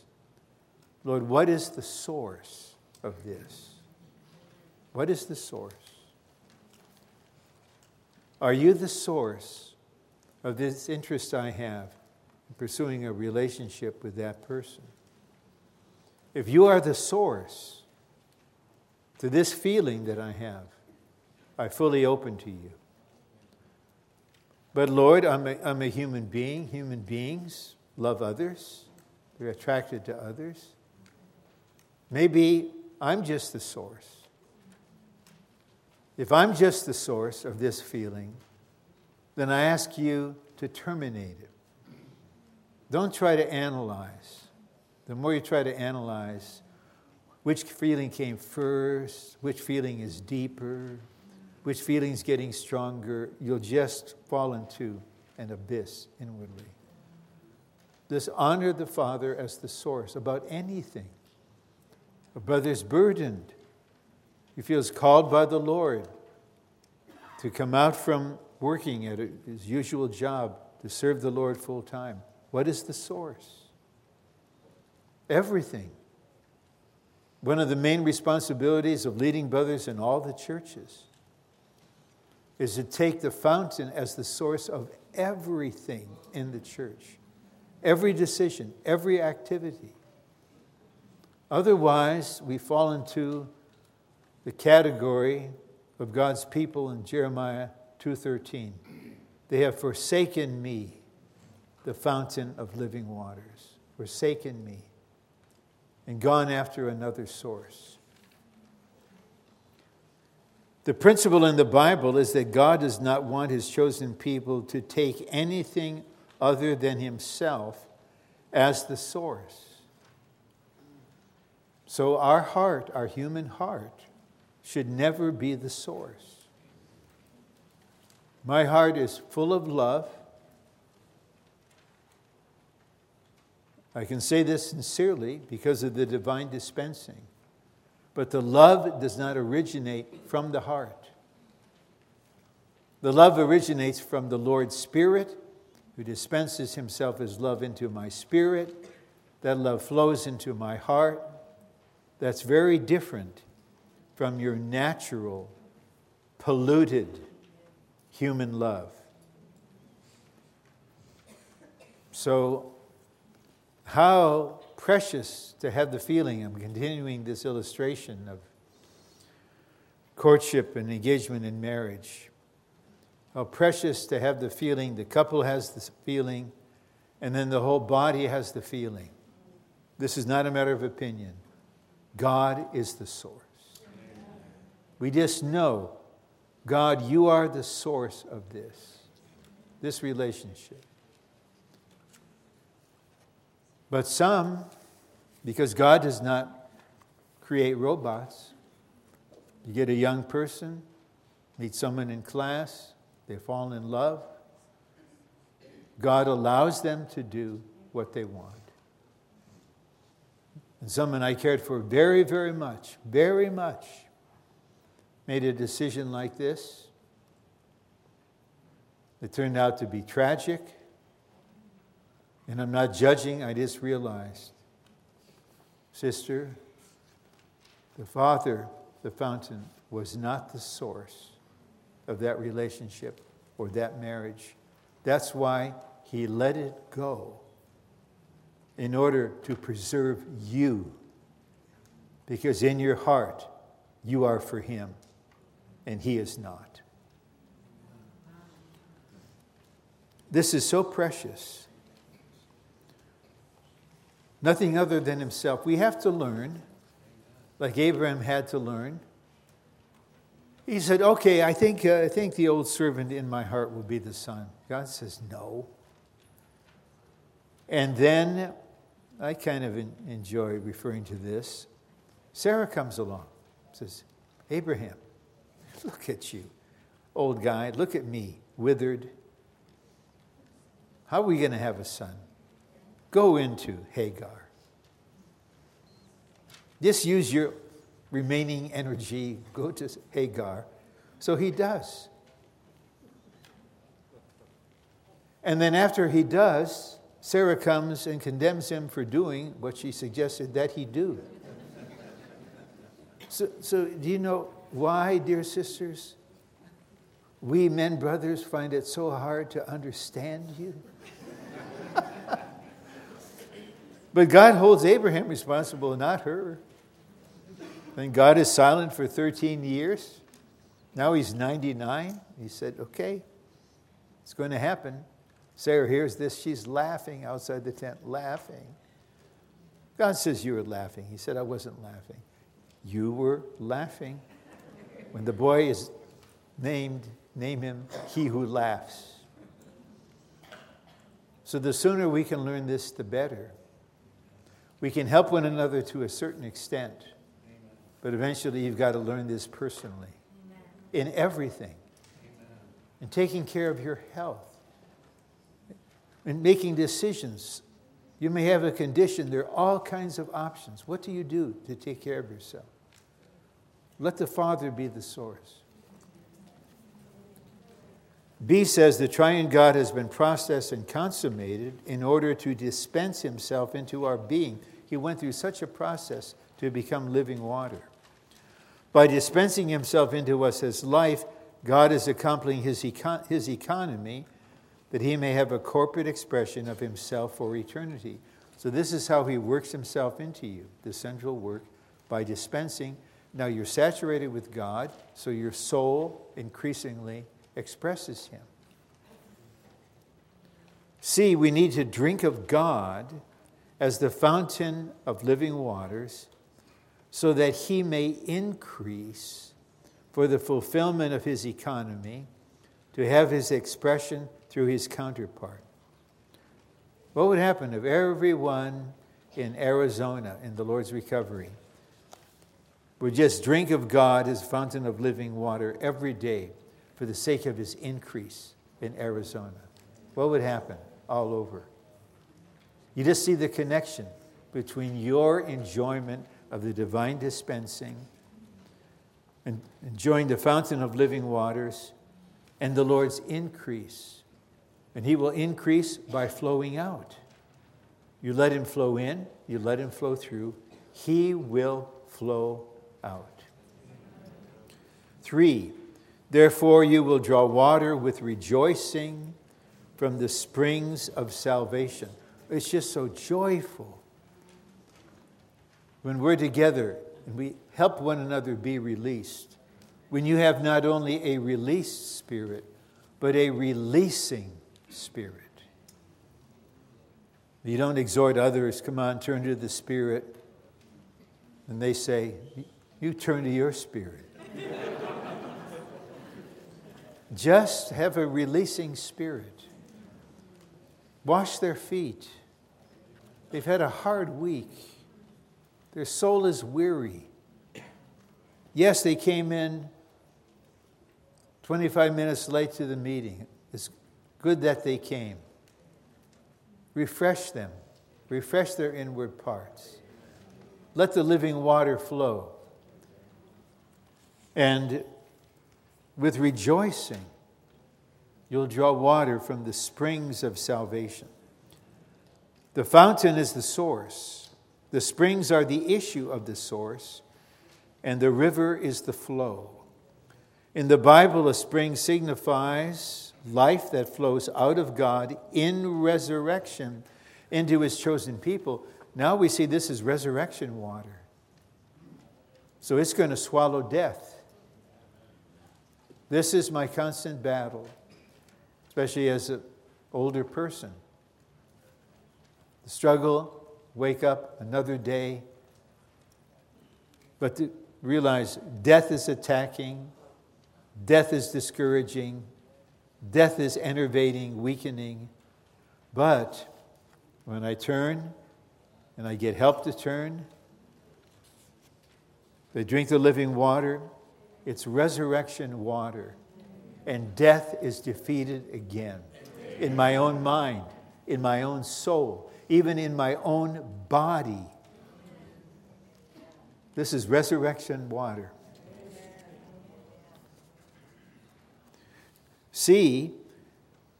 Lord, what is the source of this? What is the source? Are you the source of this interest I have in pursuing a relationship with that person? If you are the source to this feeling that I have, I fully open to you. But Lord, I'm a, I'm a human being. Human beings love others, they're attracted to others. Maybe I'm just the source. If I'm just the source of this feeling, then I ask you to terminate it. Don't try to analyze. The more you try to analyze which feeling came first, which feeling is deeper, which feeling is getting stronger, you'll just fall into an abyss inwardly. Just honor the Father as the source about anything. A brother's burdened he feels called by the Lord to come out from working at his usual job to serve the Lord full time. What is the source? Everything. One of the main responsibilities of leading brothers in all the churches is to take the fountain as the source of everything in the church every decision, every activity. Otherwise, we fall into the category of God's people in Jeremiah 2:13. They have forsaken me, the fountain of living waters. Forsaken me and gone after another source. The principle in the Bible is that God does not want his chosen people to take anything other than himself as the source. So, our heart, our human heart, should never be the source. My heart is full of love. I can say this sincerely because of the divine dispensing. But the love does not originate from the heart. The love originates from the Lord's Spirit, who dispenses himself as love into my spirit. That love flows into my heart. That's very different from your natural, polluted human love. So, how precious to have the feeling, I'm continuing this illustration of courtship and engagement in marriage. How precious to have the feeling, the couple has the feeling, and then the whole body has the feeling. This is not a matter of opinion. God is the source. We just know, God, you are the source of this, this relationship. But some, because God does not create robots, you get a young person, meet someone in class, they fall in love. God allows them to do what they want. And someone I cared for very, very much, very much, made a decision like this. It turned out to be tragic. And I'm not judging, I just realized, sister, the Father, the fountain, was not the source of that relationship or that marriage. That's why he let it go in order to preserve you. Because in your heart, you are for him, and he is not. This is so precious nothing other than himself. We have to learn, like Abraham had to learn. He said, Okay, I think, uh, I think the old servant in my heart will be the son. God says, No. And then I kind of enjoy referring to this. Sarah comes along, says, Abraham, look at you, old guy, look at me, withered. How are we going to have a son? Go into Hagar. Just use your remaining energy, go to Hagar. So he does. And then after he does, Sarah comes and condemns him for doing what she suggested that he do. So, so do you know why, dear sisters? We men brothers find it so hard to understand you. But God holds Abraham responsible, not her. And God is silent for 13 years. Now he's 99. He said, Okay, it's going to happen. Sarah hears this. She's laughing outside the tent, laughing. God says, You were laughing. He said, I wasn't laughing. You were laughing. When the boy is named, name him He Who Laughs. So the sooner we can learn this, the better. We can help one another to a certain extent, Amen. but eventually you've got to learn this personally Amen. in everything, Amen. in taking care of your health, in making decisions. You may have a condition, there are all kinds of options. What do you do to take care of yourself? Let the Father be the source. B says the triune God has been processed and consummated in order to dispense himself into our being. He went through such a process to become living water. By dispensing himself into us as life, God is accomplishing his, econ- his economy that he may have a corporate expression of himself for eternity. So, this is how he works himself into you, the central work, by dispensing. Now, you're saturated with God, so your soul increasingly expresses him. See, we need to drink of God as the fountain of living waters so that he may increase for the fulfillment of his economy, to have his expression through his counterpart. What would happen if everyone in Arizona in the Lord's recovery would just drink of God, his fountain of living water, every day for the sake of his increase in Arizona? What would happen all over? You just see the connection between your enjoyment of the divine dispensing and enjoying the fountain of living waters and the Lord's increase. And He will increase by flowing out. You let Him flow in, you let Him flow through, He will flow out. Three, therefore you will draw water with rejoicing from the springs of salvation. It's just so joyful when we're together and we help one another be released. When you have not only a released spirit, but a releasing spirit. You don't exhort others, come on, turn to the Spirit. And they say, You turn to your spirit. Just have a releasing spirit. Wash their feet. They've had a hard week. Their soul is weary. Yes, they came in 25 minutes late to the meeting. It's good that they came. Refresh them, refresh their inward parts. Let the living water flow. And with rejoicing, you'll draw water from the springs of salvation. The fountain is the source, the springs are the issue of the source, and the river is the flow. In the Bible, a spring signifies life that flows out of God in resurrection into his chosen people. Now we see this is resurrection water. So it's going to swallow death. This is my constant battle, especially as an older person. The struggle, wake up another day, but to realize death is attacking, death is discouraging, death is enervating, weakening. But when I turn and I get help to turn, they drink the living water, it's resurrection water. And death is defeated again in my own mind, in my own soul, even in my own body. This is resurrection water. See,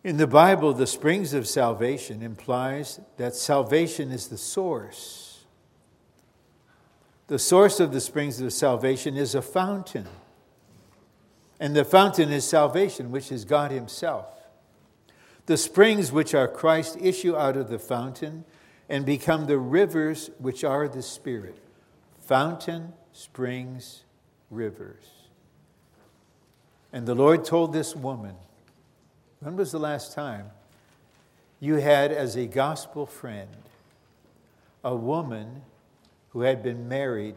in the Bible, the springs of salvation implies that salvation is the source. The source of the springs of salvation is a fountain. And the fountain is salvation, which is God Himself. The springs which are Christ issue out of the fountain and become the rivers which are the Spirit. Fountain, springs, rivers. And the Lord told this woman, when was the last time you had as a gospel friend a woman who had been married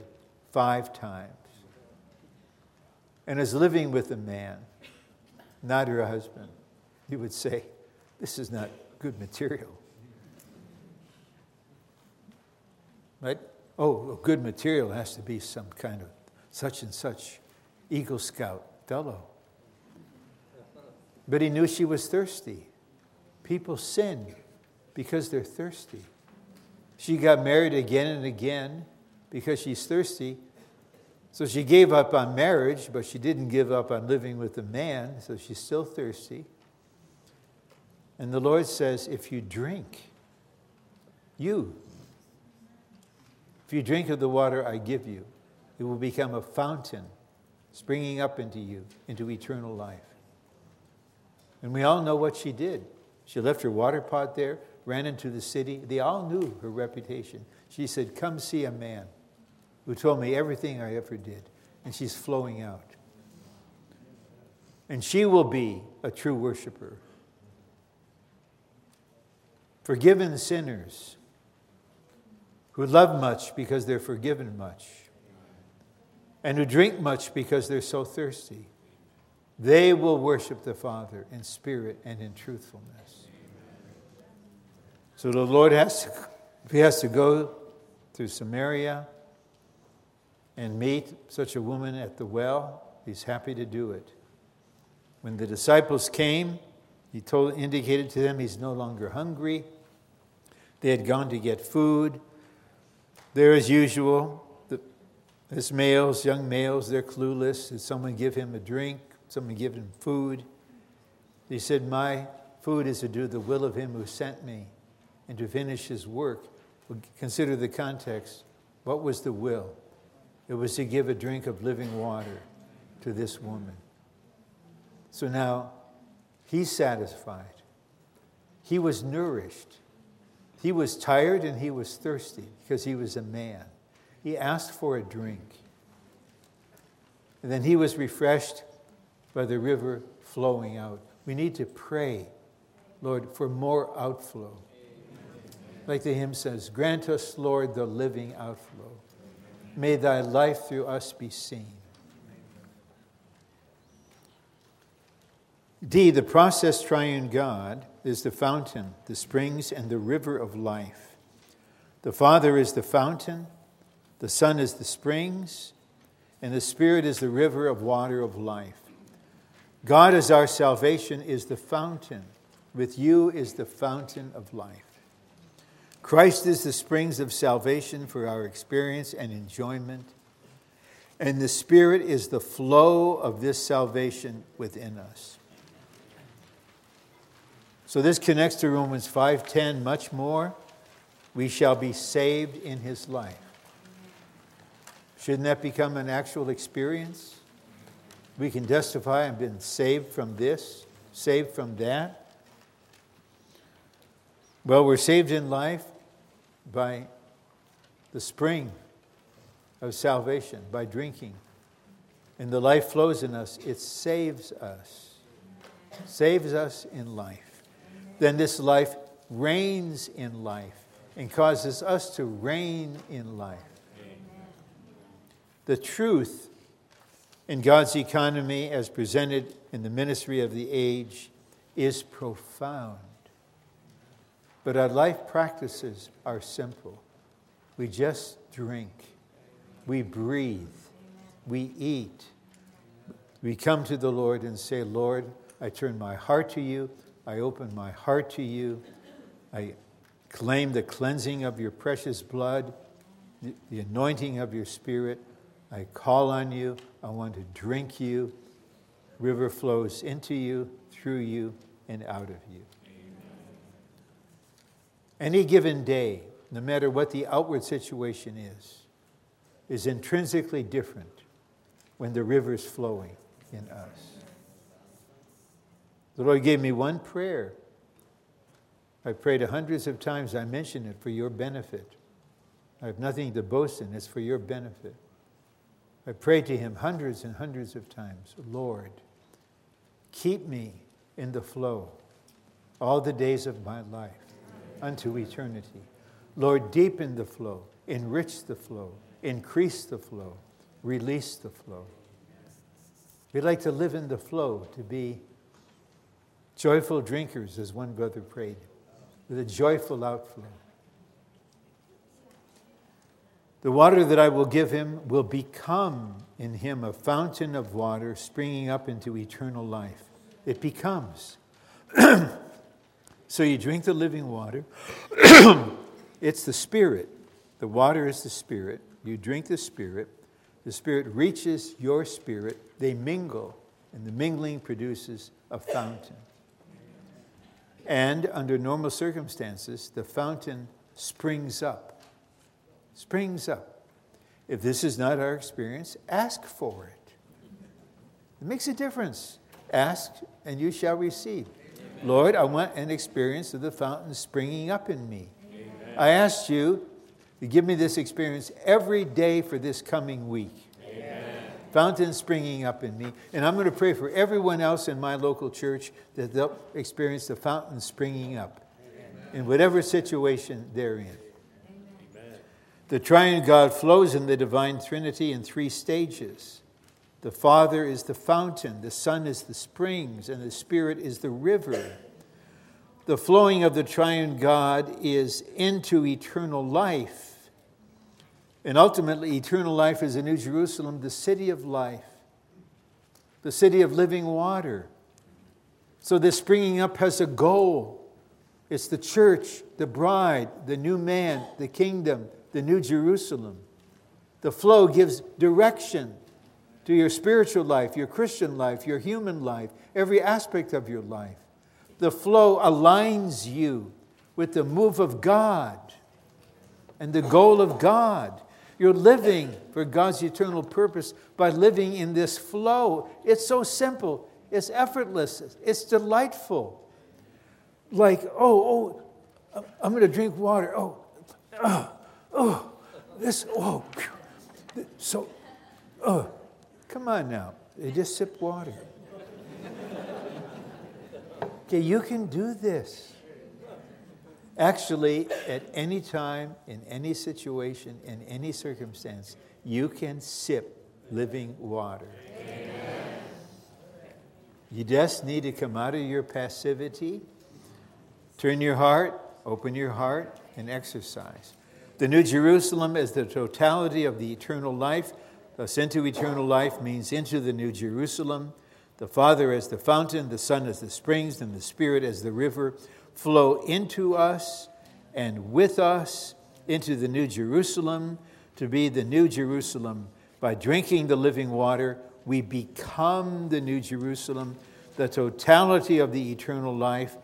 five times? and is living with a man, not her husband, you would say, This is not good material. Right? Oh, good material has to be some kind of such and such Eagle Scout fellow. But he knew she was thirsty. People sin because they're thirsty. She got married again and again because she's thirsty so she gave up on marriage, but she didn't give up on living with a man, so she's still thirsty. And the Lord says, if you drink, you, if you drink of the water I give you, it will become a fountain springing up into you, into eternal life. And we all know what she did. She left her water pot there, ran into the city. They all knew her reputation. She said, Come see a man who told me everything I ever did. And she's flowing out. And she will be a true worshiper. Forgiven sinners who love much because they're forgiven much, and who drink much because they're so thirsty. They will worship the Father in spirit and in truthfulness. So the Lord has to, he has to go through Samaria and meet such a woman at the well, he's happy to do it. When the disciples came, he told, indicated to them he's no longer hungry. They had gone to get food. There, as usual, the, as males, young males, they're clueless. Did someone give him a drink? Someone give him food? He said, My food is to do the will of him who sent me and to finish his work. Consider the context. What was the will? It was to give a drink of living water to this woman. So now he's satisfied. He was nourished. He was tired and he was thirsty because he was a man. He asked for a drink. And then he was refreshed by the river flowing out. We need to pray, Lord, for more outflow. Like the hymn says, Grant us, Lord, the living outflow. May thy life through us be seen. D, the process triune God is the fountain, the springs, and the river of life. The Father is the fountain, the Son is the springs, and the Spirit is the river of water of life. God is our salvation is the fountain. With you is the fountain of life. Christ is the springs of salvation for our experience and enjoyment, and the Spirit is the flow of this salvation within us. So this connects to Romans 5:10 much more. We shall be saved in his life. Shouldn't that become an actual experience? We can testify I've been saved from this, saved from that. Well, we're saved in life by the spring of salvation, by drinking. And the life flows in us, it saves us, saves us in life. Then this life reigns in life and causes us to reign in life. The truth in God's economy, as presented in the ministry of the age, is profound. But our life practices are simple. We just drink, we breathe, we eat. We come to the Lord and say, Lord, I turn my heart to you, I open my heart to you, I claim the cleansing of your precious blood, the anointing of your spirit. I call on you, I want to drink you. River flows into you, through you, and out of you. Any given day, no matter what the outward situation is, is intrinsically different when the river is flowing in us. The Lord gave me one prayer. I prayed hundreds of times. I mention it for your benefit. I have nothing to boast in, it's for your benefit. I prayed to Him hundreds and hundreds of times Lord, keep me in the flow all the days of my life unto eternity. Lord, deepen the flow, enrich the flow, increase the flow, release the flow. We'd like to live in the flow, to be joyful drinkers, as one brother prayed, with a joyful outflow. The water that I will give him will become in him a fountain of water springing up into eternal life. It becomes. So you drink the living water. it's the Spirit. The water is the Spirit. You drink the Spirit. The Spirit reaches your spirit. They mingle, and the mingling produces a fountain. And under normal circumstances, the fountain springs up. Springs up. If this is not our experience, ask for it. It makes a difference. Ask, and you shall receive. Lord, I want an experience of the fountain springing up in me. Amen. I asked you to give me this experience every day for this coming week. Amen. Fountain springing up in me. And I'm going to pray for everyone else in my local church that they'll experience the fountain springing up Amen. in whatever situation they're in. The triune God flows in the divine Trinity in three stages. The Father is the fountain, the Son is the springs, and the Spirit is the river. The flowing of the triune God is into eternal life. And ultimately, eternal life is a New Jerusalem, the city of life, the city of living water. So, this springing up has a goal it's the church, the bride, the new man, the kingdom, the New Jerusalem. The flow gives direction to your spiritual life, your Christian life, your human life, every aspect of your life. The flow aligns you with the move of God and the goal of God. You're living for God's eternal purpose by living in this flow. It's so simple, it's effortless, it's delightful. Like, oh, oh, I'm going to drink water. Oh, oh, oh, this, oh, so, oh. Come on now. They just sip water. Okay, you can do this. Actually, at any time, in any situation, in any circumstance, you can sip living water. You just need to come out of your passivity, turn your heart, open your heart, and exercise. The New Jerusalem is the totality of the eternal life Thus, into eternal life means into the New Jerusalem. The Father as the fountain, the Son as the springs, and the Spirit as the river flow into us and with us into the New Jerusalem to be the New Jerusalem. By drinking the living water, we become the New Jerusalem, the totality of the eternal life,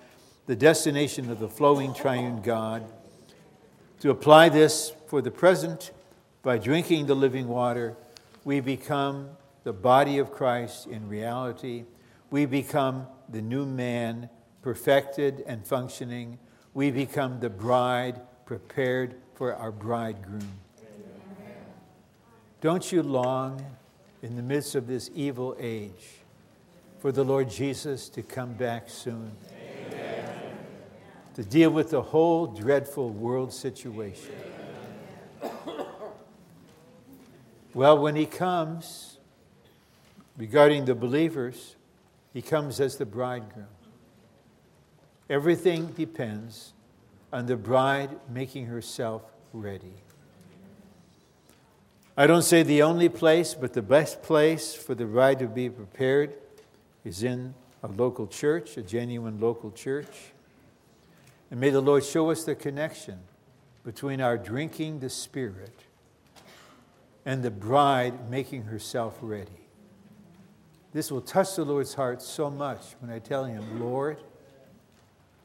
the destination of the flowing triune God. To apply this for the present, by drinking the living water, we become the body of Christ in reality. We become the new man, perfected and functioning. We become the bride, prepared for our bridegroom. Don't you long in the midst of this evil age for the Lord Jesus to come back soon? To deal with the whole dreadful world situation. Well, when he comes, regarding the believers, he comes as the bridegroom. Everything depends on the bride making herself ready. I don't say the only place, but the best place for the bride to be prepared is in a local church, a genuine local church. And may the Lord show us the connection between our drinking the Spirit and the bride making herself ready. This will touch the Lord's heart so much when I tell him, Lord,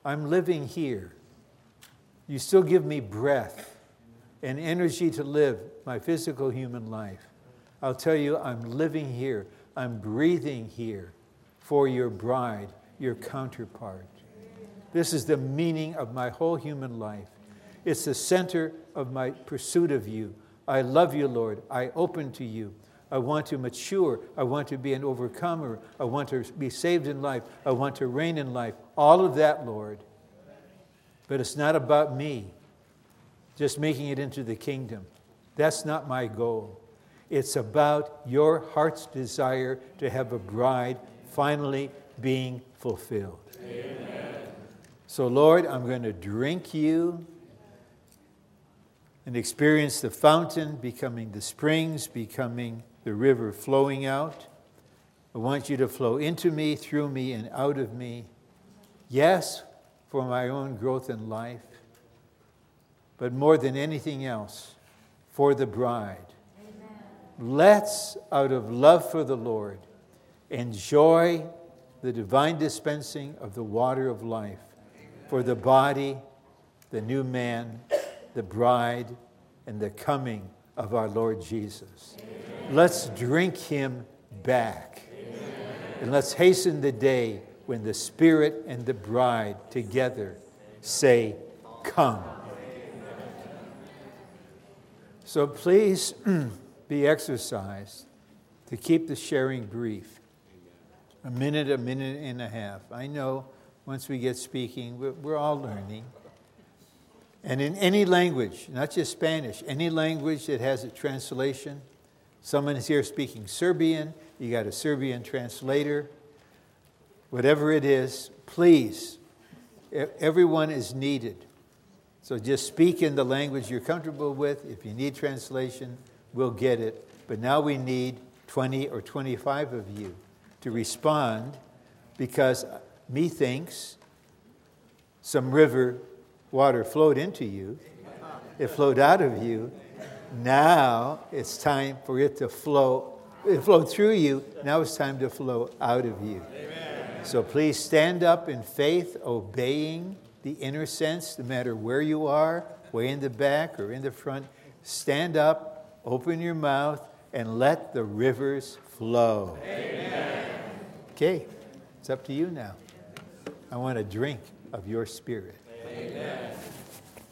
I'm living here. You still give me breath and energy to live my physical human life. I'll tell you, I'm living here. I'm breathing here for your bride, your counterpart. This is the meaning of my whole human life. It's the center of my pursuit of you. I love you, Lord. I open to you. I want to mature. I want to be an overcomer. I want to be saved in life. I want to reign in life. All of that, Lord. But it's not about me just making it into the kingdom. That's not my goal. It's about your heart's desire to have a bride finally being fulfilled. Amen. So, Lord, I'm going to drink you and experience the fountain becoming the springs, becoming the river flowing out. I want you to flow into me, through me, and out of me. Yes, for my own growth in life, but more than anything else, for the bride. Amen. Let's, out of love for the Lord, enjoy the divine dispensing of the water of life for the body, the new man, the bride, and the coming of our Lord Jesus. Amen. Let's drink him back. Amen. And let's hasten the day when the Spirit and the bride together say, Come. So please be exercised to keep the sharing brief. A minute, a minute and a half. I know once we get speaking, we're, we're all learning. And in any language, not just Spanish, any language that has a translation, someone is here speaking Serbian, you got a Serbian translator, whatever it is, please, everyone is needed. So just speak in the language you're comfortable with. If you need translation, we'll get it. But now we need 20 or 25 of you to respond because methinks some river water flowed into you, it flowed out of you. Now it's time for it to flow. It flowed through you. Now it's time to flow out of you. Amen. So please stand up in faith, obeying the inner sense, no matter where you are, way in the back or in the front. Stand up, open your mouth, and let the rivers flow. Amen. Okay, it's up to you now. I want to drink of your spirit. Amen.